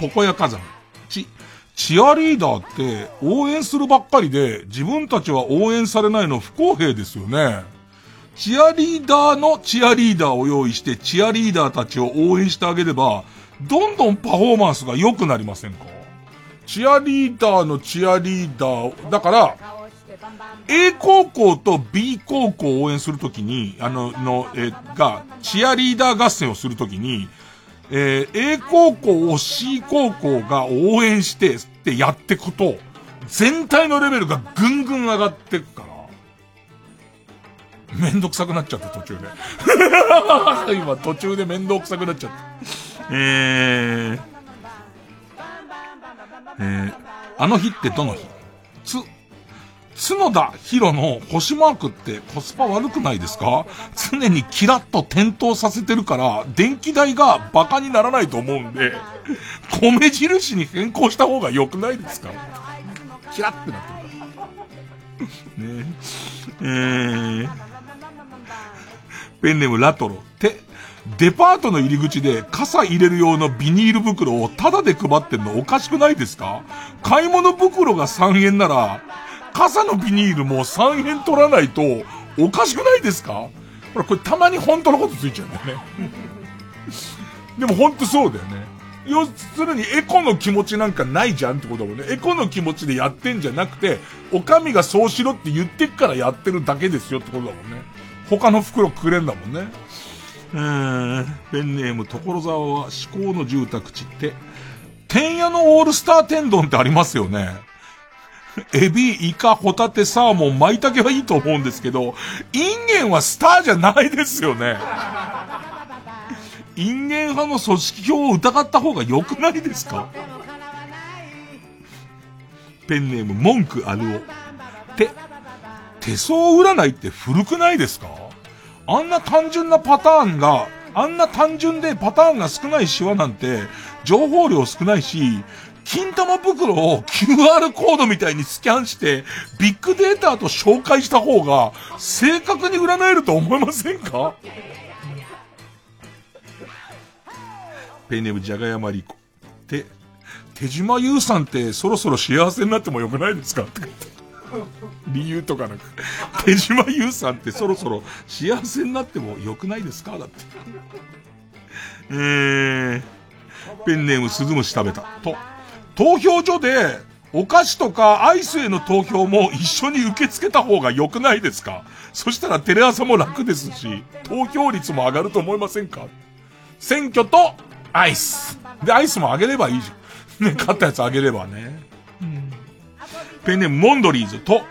ポコヤ火山。ち、チアリーダーって応援するばっかりで、自分たちは応援されないの不公平ですよね。チアリーダーのチアリーダーを用意して、チアリーダーたちを応援してあげれば、どんどんパフォーマンスが良くなりませんか？チアリーダーのチアリーダー、だから、A 高校と B 高校を応援するときに、あの、の、えが、チアリーダー合戦をするときに、えー、A 高校を C 高校が応援してってやってくと、全体のレベルがぐんぐん上がってくから、めんどくさくなっちゃった途中で。今途中でめんどくさくなっちゃった。えー、えー、あの日ってどの日？つ、角田博の星マークってコスパ悪くないですか？常にキラッと点灯させてるから、電気代がバカにならないと思うんで、米印に変更した方が良くないですか？キラッてなってるから。ね。えー、ペンネームラトロ。っ。て、デパートの入り口で傘入れる用のビニール袋をタダで配ってんのおかしくないですか？買い物袋が3円なら、傘のビニールも3円取らないとおかしくないですか？ほら、これたまに本当のことついちゃうんだよね。でも本当そうだよね。要するにエコの気持ちなんかないじゃんってことだもんね。エコの気持ちでやってんじゃなくて、お上がそうしろって言ってっからやってるだけですよってことだもんね。他の袋くれんだもんね。えー、ペンネーム所沢は至高の住宅地って、天屋のオールスター天丼ってありますよね。エビ、イカ、ホタテ、サーモン、舞茸はいいと思うんですけど、インゲンはスターじゃないですよね。インゲン派の組織票を疑った方が良くないですか？ペンネーム、文句あるお。て、手相占いって古くないですか？あんな単純なパターンが、あんな単純でパターンが少ないシワなんて、情報量少ないし、金玉袋を QR コードみたいにスキャンして、ビッグデータと紹介した方が、正確に占えると思いませんか？ペンネームじゃがやまりこ。て、手島優さんってそろそろ幸せになってもよくないですか？って理由とかなく。手島優さんってそろそろ幸せになってもよくないですか？だって。えー、ペンネーム鈴虫食べた。と。投票所で、お菓子とかアイスへの投票も一緒に受け付けた方が良くないですか？そしたらテレ朝も楽ですし、投票率も上がると思いませんか？選挙とアイス。で、アイスもあげればいいじゃん。ね、勝ったやつあげればね。うん、ペンネームモンドリーズと、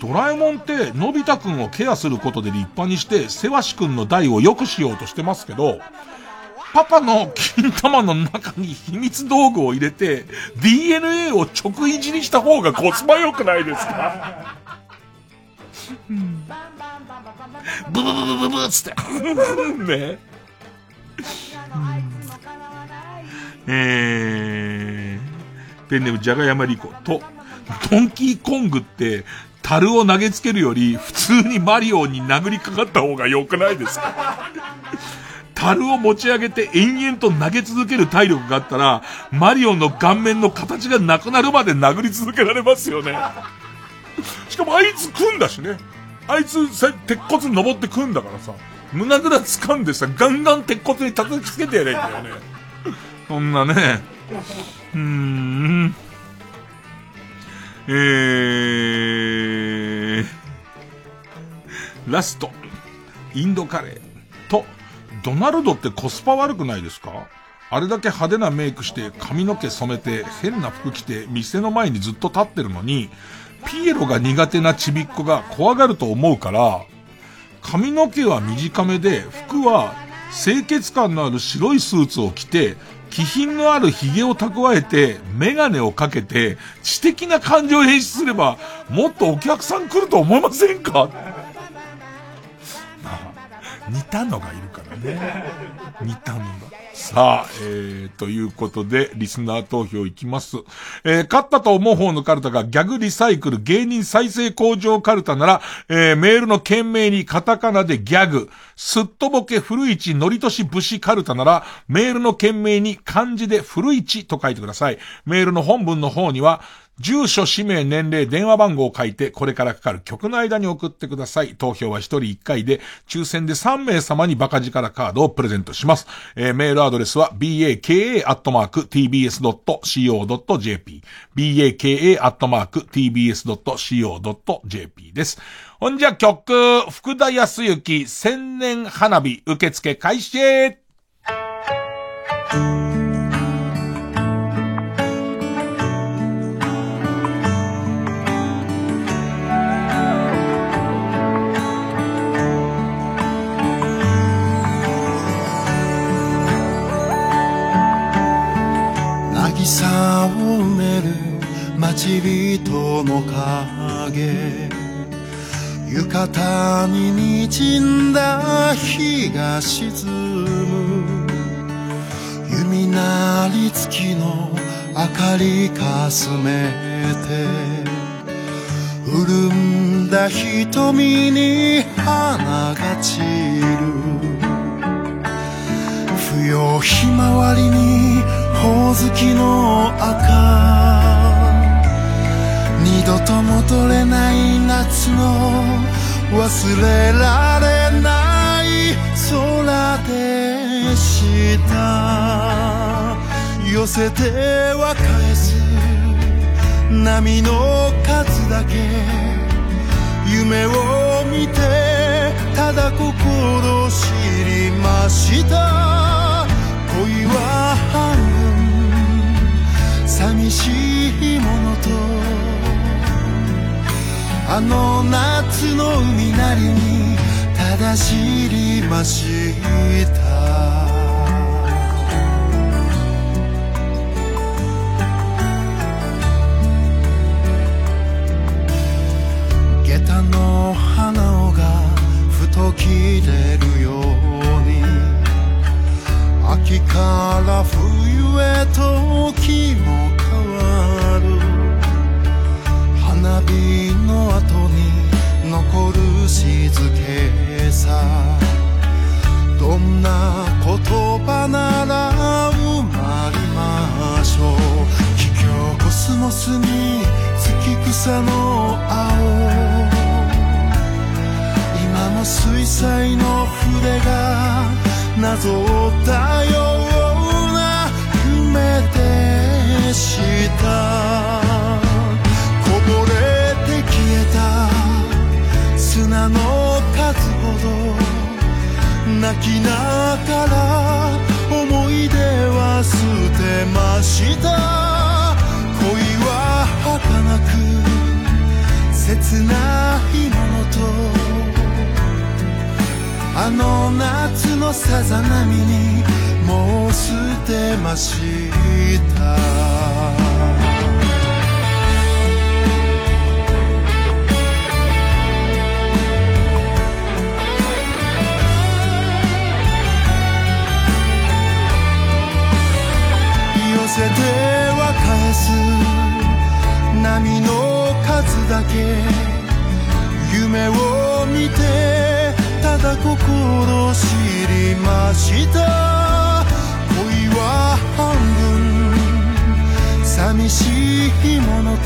ドラえもんってのび太くんをケアすることで立派にして、セワシくんの代を良くしようとしてますけど、パパの金玉の中に秘密道具を入れて、DNA を直いじりした方がコスパ良くないですか？ブブブブブブブつって。ね。えー、ペンネームじゃがやまりこ。と、ドンキーコングって、樽を投げつけるより、普通にマリオに殴りかかった方が良くないですか樽を持ち上げて延々と投げ続ける体力があったら、マリオの顔面の形がなくなるまで殴り続けられますよね。しかもあいつ組んだしね。あいつさ、鉄骨登って組んだからさ、胸ぐら掴んでさ、ガンガン鉄骨に叩きつけてやれんだよね。そんなね。うーん。えー、ラスト。インドカレー、ドナルドってコスパ悪くないですか？あれだけ派手なメイクして髪の毛染めて変な服着て店の前にずっと立ってるのに、ピエロが苦手なちびっこが怖がると思うから、髪の毛は短めで服は清潔感のある白いスーツを着て、気品のある髭を蓄えて、メガネをかけて、知的な感情を演出すれば、もっとお客さん来ると思いませんか？似たのがいるからね。似たのが。さあ、えー、ということで、リスナー投票いきます。えー、勝ったと思う方のカルタがギャグリサイクル芸人再生工場カルタなら、えー、メールの件名にカタカナでギャグ、すっとぼけ古市のりとし武士カルタなら、メールの件名に漢字で古市と書いてください。メールの本文の方には、住所、氏名、年齢、電話番号を書いて、これからかかる曲の間に送ってください。投票は1人1回で、抽選で3名様にバカ力カードをプレゼントします。えー、メールアドレスは、baka.tbs.co.jp。baka.tbs.co.jp です。ほんじゃ曲、福田康之、千年花火、受付開始
渚を埋める待ち人の影。浴衣に滲んだ日が沈む。弓なり月の明かりかすめて。潤んだ瞳に花が散る。不要ひまわりにほおずきの赤二度と戻れない夏の忘れられない空でした寄せては返す。波の数だけ。夢を見てただ心知りました恋は半分寂しいものとあの夏の海なりにただ知りました。下駄の花緒がふと切れるよ。秋から冬へと時も変わる。花火の後に残る静けさ。どんな言葉なら生まれましょう。桔梗コスモスに月草の青。今も水彩の筆がなぞったような夢でした。こぼれて消えた砂の数ほど泣きながら思い出は捨てました。恋は儚く切ないものとあの夏のさざ波にもう捨てました。寄せては返す波の数だけ。夢を見てだ心知りました恋は半分寂しいものと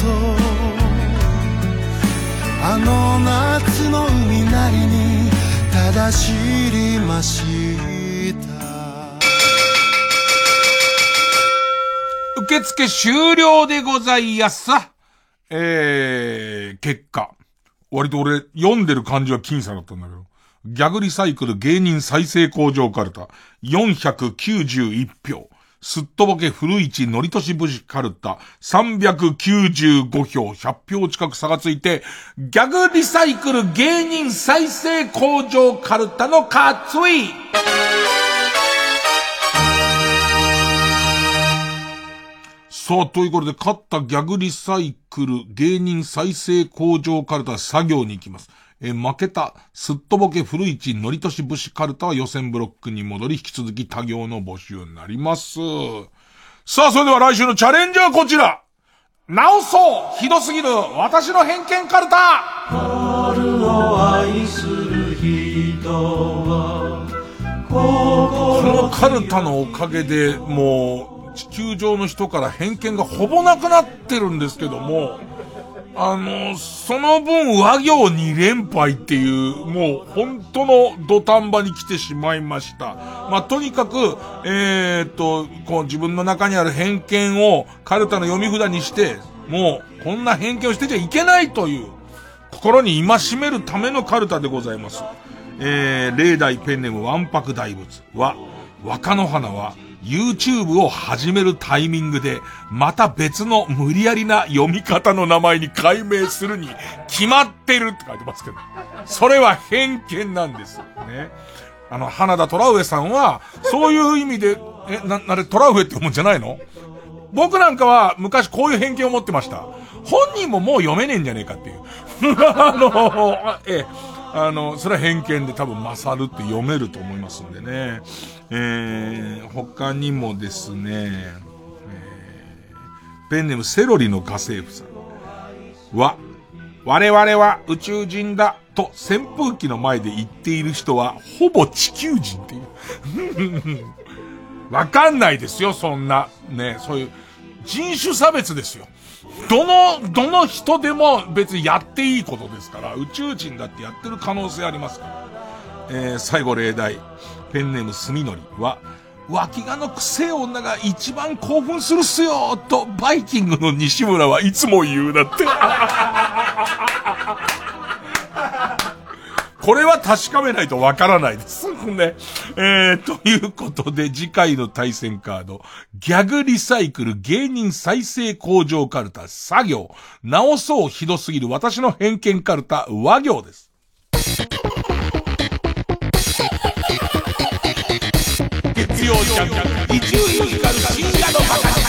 あの夏の海なりにただ知りました
受付終了でございやすさ。えー、結果。割と俺、読んでる感じは僅差だったんだけど。ギャグリサイクル芸人再生工場カルタ、491票。すっとぼけ古市のりとし節カルタ、395票、100票近く差がついて、ギャグリサイクル芸人再生工場カルタの勝ついさあ、ということで、勝ったギャグリサイクル芸人再生工場カルタ作業に行きます。えー負けた、すっとぼけ古市のりとし武士カルタは予選ブロックに戻り、引き続き多行の募集になります。さあ、それでは来週のチャレンジはこちら直そうひどすぎる私の偏見カルタ
春を愛する人は
このカルタのおかげで、もう、地球上の人から偏見がほぼなくなってるんですけども、あの、その分和行2連敗っていう、もう本当の土壇場に来てしまいました。まあ、とにかく、えー、っと、こう自分の中にある偏見をカルタの読み札にして、もうこんな偏見をしてちゃいけないという、心に戒めるためのカルタでございます。えー、霊大ペンネームわんぱく大仏は、若野花は YouTube を始めるタイミングで、また別の無理やりな読み方の名前に改名するに決まってるって書いてますけど。それは偏見なんです。ね。あの、花田虎上さんは、そういう意味で、え、な、なれ、虎上って読むんじゃないの？僕なんかは昔こういう偏見を持ってました。本人ももう読めねえんじゃねえかっていう。あの、ええ、あの、それは偏見で多分勝るって読めると思いますんでね。えー、他にもですね、えー、ペンネームセロリの家政婦さんは、我々は宇宙人だと扇風機の前で言っている人はほぼ地球人っていう。わかんないですよ、そんな。ね、そういう人種差別ですよ。どの、どの人でも別にやっていいことですから、宇宙人だってやってる可能性ありますから。えー、最後例題。ペンネームスミノリは、脇がのくせえ女が一番興奮するっすよと、バイキングの西村はいつも言うだって。これは確かめないとわからないです。ね。えー、ということで、次回の対戦カード、ギャグリサイクル芸人再生工場カルタ作業、直そうひどすぎる私の偏見カルタ和行です。曜ジャンク、伊集院光る深夜のバカ力。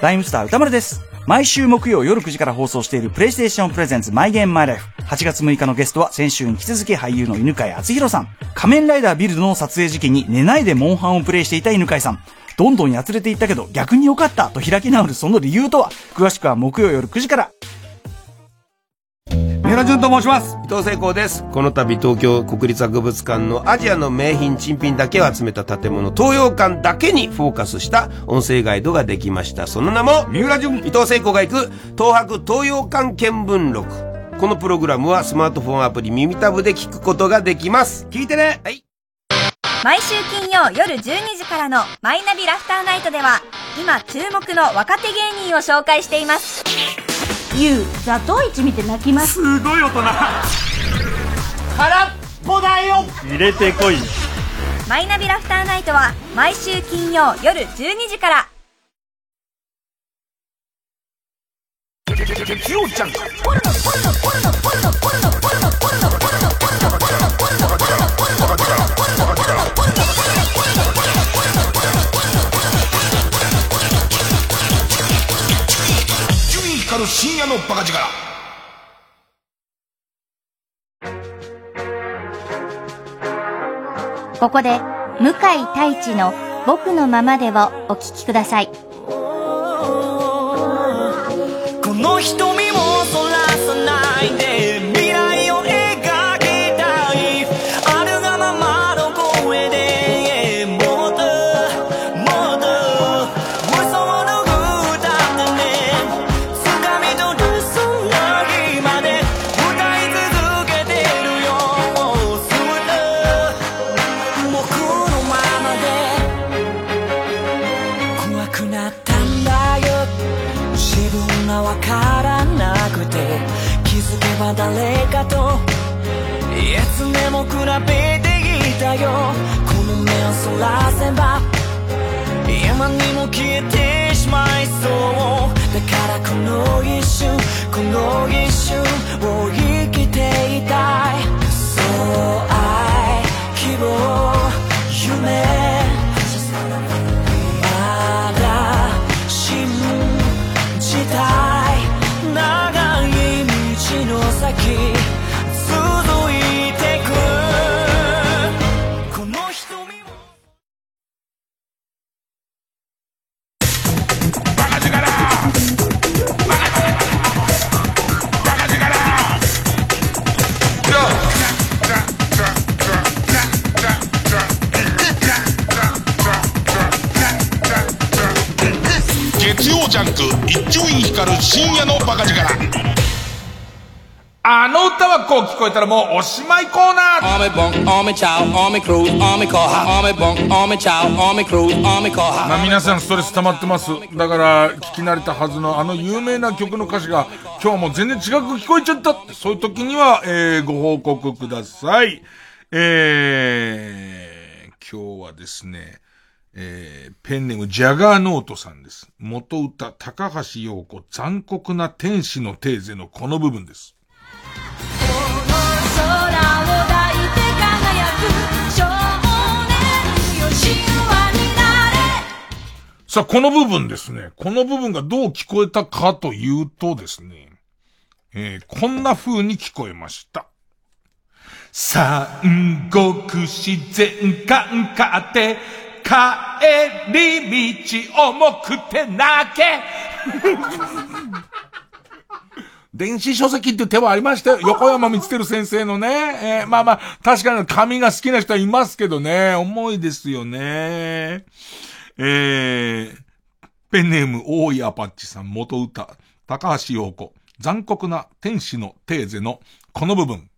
ライムスター歌丸です。毎週木曜夜9時から放送しているプレイステーションプレゼンツマイゲームマイライフ。8月6日のゲストは先週に引き続き俳優の犬飼敦弘さん。仮面ライダービルドの撮影時期に寝ないでモンハンをプレイしていた犬飼さん。どんどんやつれていったけど逆に良かったと開き直るその理由とは？詳しくは木曜夜9時から。
三浦淳と申します。伊藤聖光です。この度東京国立博物館のアジアの名品珍品だけを集めた建物東洋館だけにフォーカスした音声ガイドができました。その名も三浦淳。伊藤聖光が行く東博東洋館見聞録。このプログラムはスマートフォンアプリ耳タブで聞くことができます。聞いてね。はい
毎週金曜夜12時からのマイナビラフターナイトでは今注目の若手芸人を紹介しています。
ゆうザトウイチ見て泣きます。
すごい大人。
空っぽだよ。
入れてこいマイナビラフターナイトは毎週金曜夜12時から。
月曜ジャンク伊集院光る深夜のバカ力。
ここで向井太一の僕のままでをお聞きください。
この瞳もそらさないでわからなくて気づけば誰かといつでも比べていたよ。この目をそらせば今にも消えてしまいそう。だからこの一瞬この一瞬を生きていたい。そう愛希望夢。
光る深夜のバカ力。あの歌はこう聞こえたらもうおしまいコーナー。まあ皆さんストレス溜まってます。だから、聞き慣れたはずのあの有名な曲の歌詞が、今日はもう全然違く聞こえちゃった。って、そういう時には、えー、ご報告ください。えー、今日はですね、えー、ペンネームジャガーノートさんです。元歌、高橋洋子、残酷な天使のテーゼのこの部分です。さあ、この部分ですね。この部分がどう聞こえたかというとですね、えーこんな風に聞こえました。三国自然観かって、帰り道重くて泣け。電子書籍って手はありましたよ。横山光輝先生のね。えーまあまあ、確かに紙が好きな人はいますけどね。重いですよね。えー、ペンネーム大井アパッチさん元歌、高橋洋子、残酷な天使のテーゼのこの部分。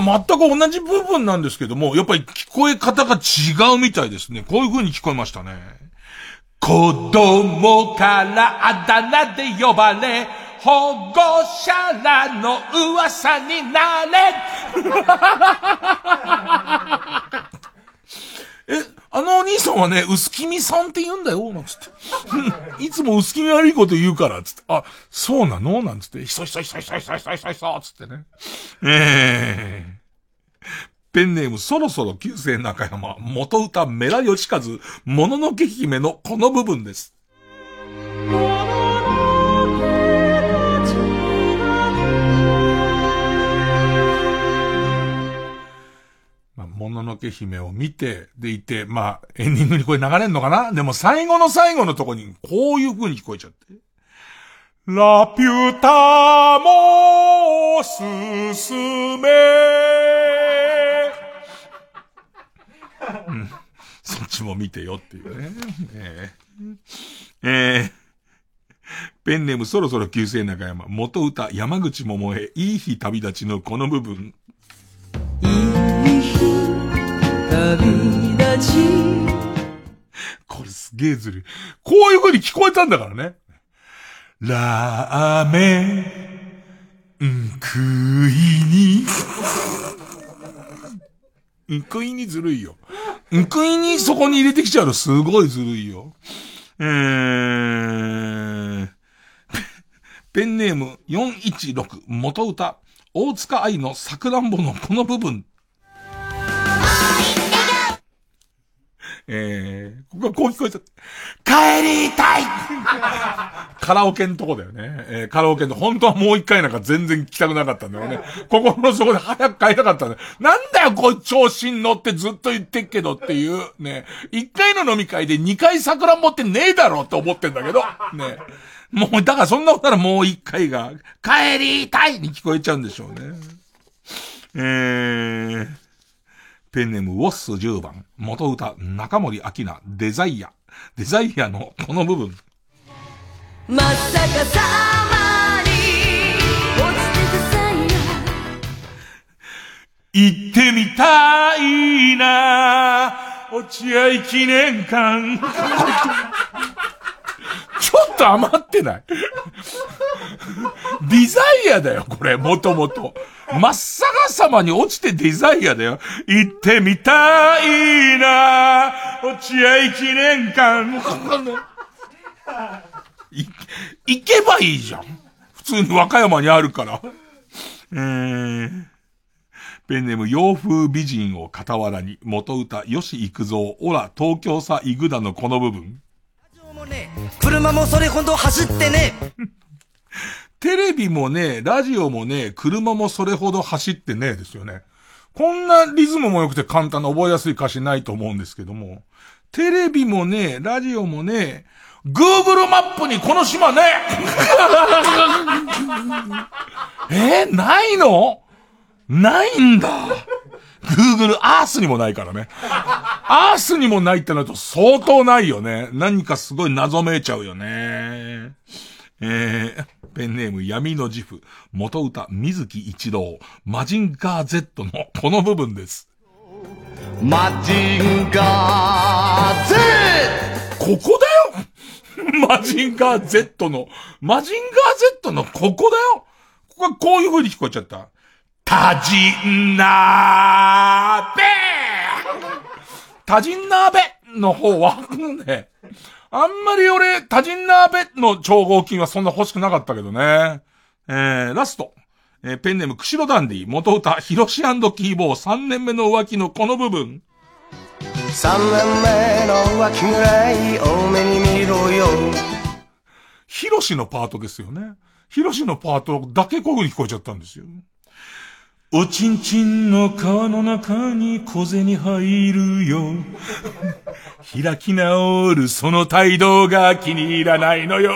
まあ、全く同じ部分なんですけども、やっぱり聞こえ方が違うみたいですね。こういう風に聞こえましたね。子供からあだ名で呼ばれ、保護者らの噂になれ。え、あのお兄さんはね、薄気味さんって言うんだよ、なんつって。いつも薄気味悪いこと言うから、つって。あ、そうなの？なんつって。ひそひそひそひそひそひそひそつってね。ええペンネームそろそろ旧姓中山、元歌メラヨシカズ、もののけ姫のこの部分です。もののけ姫を見て、でいて、まあ、エンディングにこれ流れんのかな？でも最後の最後のとこに、こういう風に聞こえちゃって。ラピュタも進め。うん。そっちも見てよっていうね。ええええペンネームそろそろ旧姓中山、元歌山口百恵、いい日旅立ちのこの部分。
旅立ち
これすげえずるい。こういう風に聞こえたんだからね。ラーメン、ん食いに。ん食いにずるいよ。ん食いにそこに入れてきちゃうのすごいずるいよ。えー、ペンネーム416元歌大塚愛のさくらんぼのこの部分。えー、ここがこう聞こえちゃった。帰りたい カラオケのとこだよね。えーカラオケの、本当はもう一回なんか全然聞きたくなかったんだよね。心の底で早く帰りたかったんだよ。なんだよ、こい調子に乗ってずっと言ってっけどっていう、ね。一回の飲み会で二回桜持ってねえだろって思ってんだけど、ね。もう、だからそんなことならもう一回が、帰りたいに聞こえちゃうんでしょうね。えー、ペンネームウォッス10番、元歌、中森明菜、デザイア。デザイアのこの部分。
まさかさまに落ちてたさい
行ってみたいな落合記念館。ちょっと余ってないデザイアだよ、これ、もともと。真っ逆さまに落ちてデザイアだよ。行ってみたいな落合記念館。行けばいいじゃん。普通に和歌山にあるから。えー、ペンネーム洋風美人を傍らに、元歌、吉幾三、オラ、東京さ、イグダのこの部分。
車もそれほど走ってね
テレビもね、ラジオもね、車もそれほど走ってねですよね。こんなリズムも良くて簡単な覚えやすい歌詞ないと思うんですけども。テレビもね、ラジオもね、Google マップにこの島ね えないの？ないんだ。Google Earth にもないからね。Earth にもないってなると相当ないよね。何かすごい謎めいちゃうよね。えー、ペンネーム闇の自負、元歌水木一郎、マジンガー Z の この部分です。
マジンガー Z!
ここだよマジンガー Z の、マジンガー Z のここだよここはこういう風に聞こえちゃった。タジンナーベタジンナーベの方は、ね、あんまり俺、タジンナーベの超合金はそんな欲しくなかったけどね。えー、ラスト。えー、ペンネーム、クシロダンディ、元歌、ヒロシキーボー3年目の浮気のこの部分。
3年目の浮気ぐらい多めに見ろよ
ヒロシのパートですよね。ヒロシのパートだけこういう風に聞こえちゃったんですよ。おちんちんの皮の中に小銭入るよ。開き直るその態度が気に入らないのよ。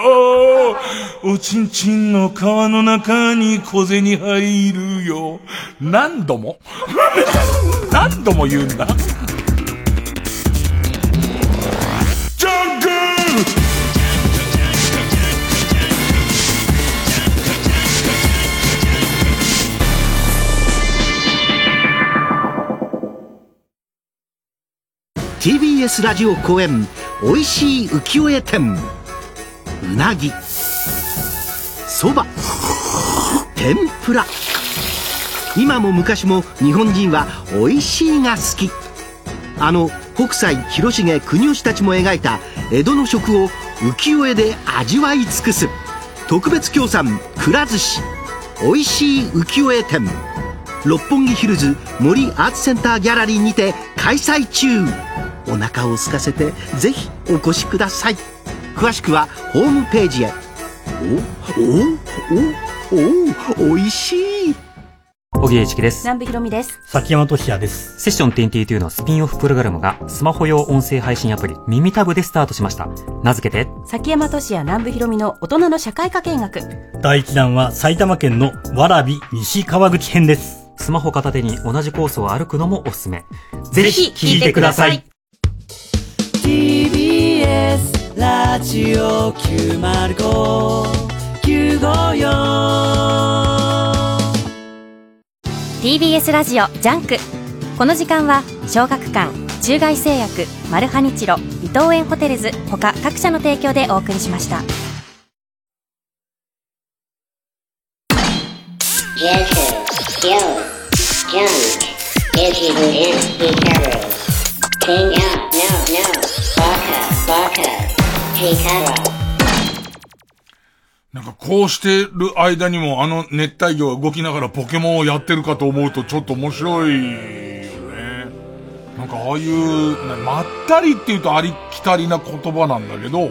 おちんちんの皮の中に小銭入るよ。何度も？何度も言うんだ。
TBS ラジオ公演おいしい浮世絵展。うなぎ。そば。天ぷら。今も昔も日本人はおいしいが好き。あの北斎広重国吉たちも描いた江戸の食を浮世絵で味わい尽くす。特別協賛くら寿司。おいしい浮世絵展。六本木ヒルズ森アーツセンターギャラリーにて開催中。お腹を空かせてぜひお越しください詳しくはホームページへおおおおおいしい
小木栄一です。
南部ひろみです。
崎山俊也です。セッション22のスピンオフプログラムがスマホ用音声配信アプリ耳タブでスタートしました。名付けて、
崎山俊也南部ひろみの大人の社会科見学。
第1弾は埼玉県のわらび西川口編です。
スマホ片手に同じコースを歩くのもおすすめ。
ぜひ聞いてください。
TBS ラジオ905954
TBS ラジオジャンクこの時間は小学館中外製薬マルハニチロ伊藤園ホテルズ他各社の提供でお送りしました。
Junk.
なんかこうしてる間にもあの熱帯魚が動きながらポケモンをやってるかと思うとちょっと面白いよね。なんかああいう、まったりって言うとありきたりな言葉なんだけど、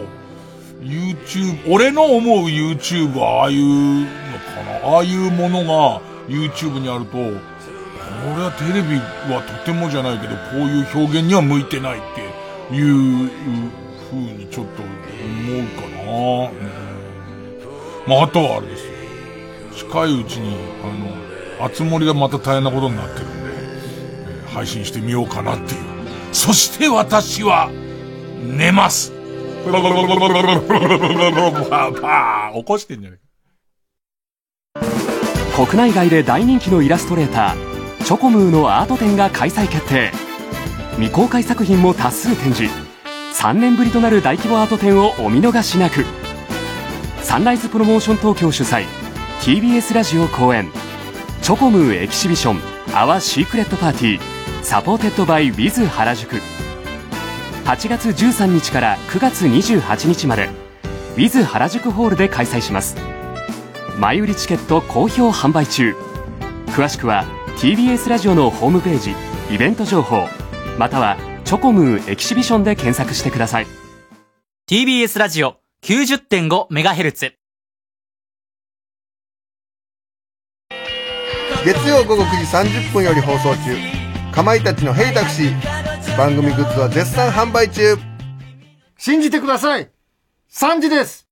YouTube、俺の思う YouTube はああいうのかなああいうものが YouTube にあると、これはテレビはとてもじゃないけど、こういう表現には向いてないっていう風にちょっと思うかな。まあ、あとはあれですよ。近いうちに、あの、あつ森がまた大変なことになってるんで、配信してみようかなっていう。そして私は、寝ます。バー起こしてんじゃね
国内外で大人気のイラストレーターチョコムーのアート展が開催決定未公開作品も多数展示。3年ぶりとなる大規模アート展をお見逃しなく。サンライズプロモーション東京主催 TBS ラジオ後援。チョコムー Exhibition Our Secret Party supported by WITH 原宿。8月13日から9月28日まで Wiz 原宿ホールで開催します。前売りチケット好評販売中。詳しくは TBS ラジオのホームページイベント情報。またはチョコムーエキシビションで検索してください。
TBS ラジオ 90.5MHz
月曜午後9時30分より放送中。かまいたちの「ヘイタクシー」番組グッズは絶賛販売中。信じてください。3時です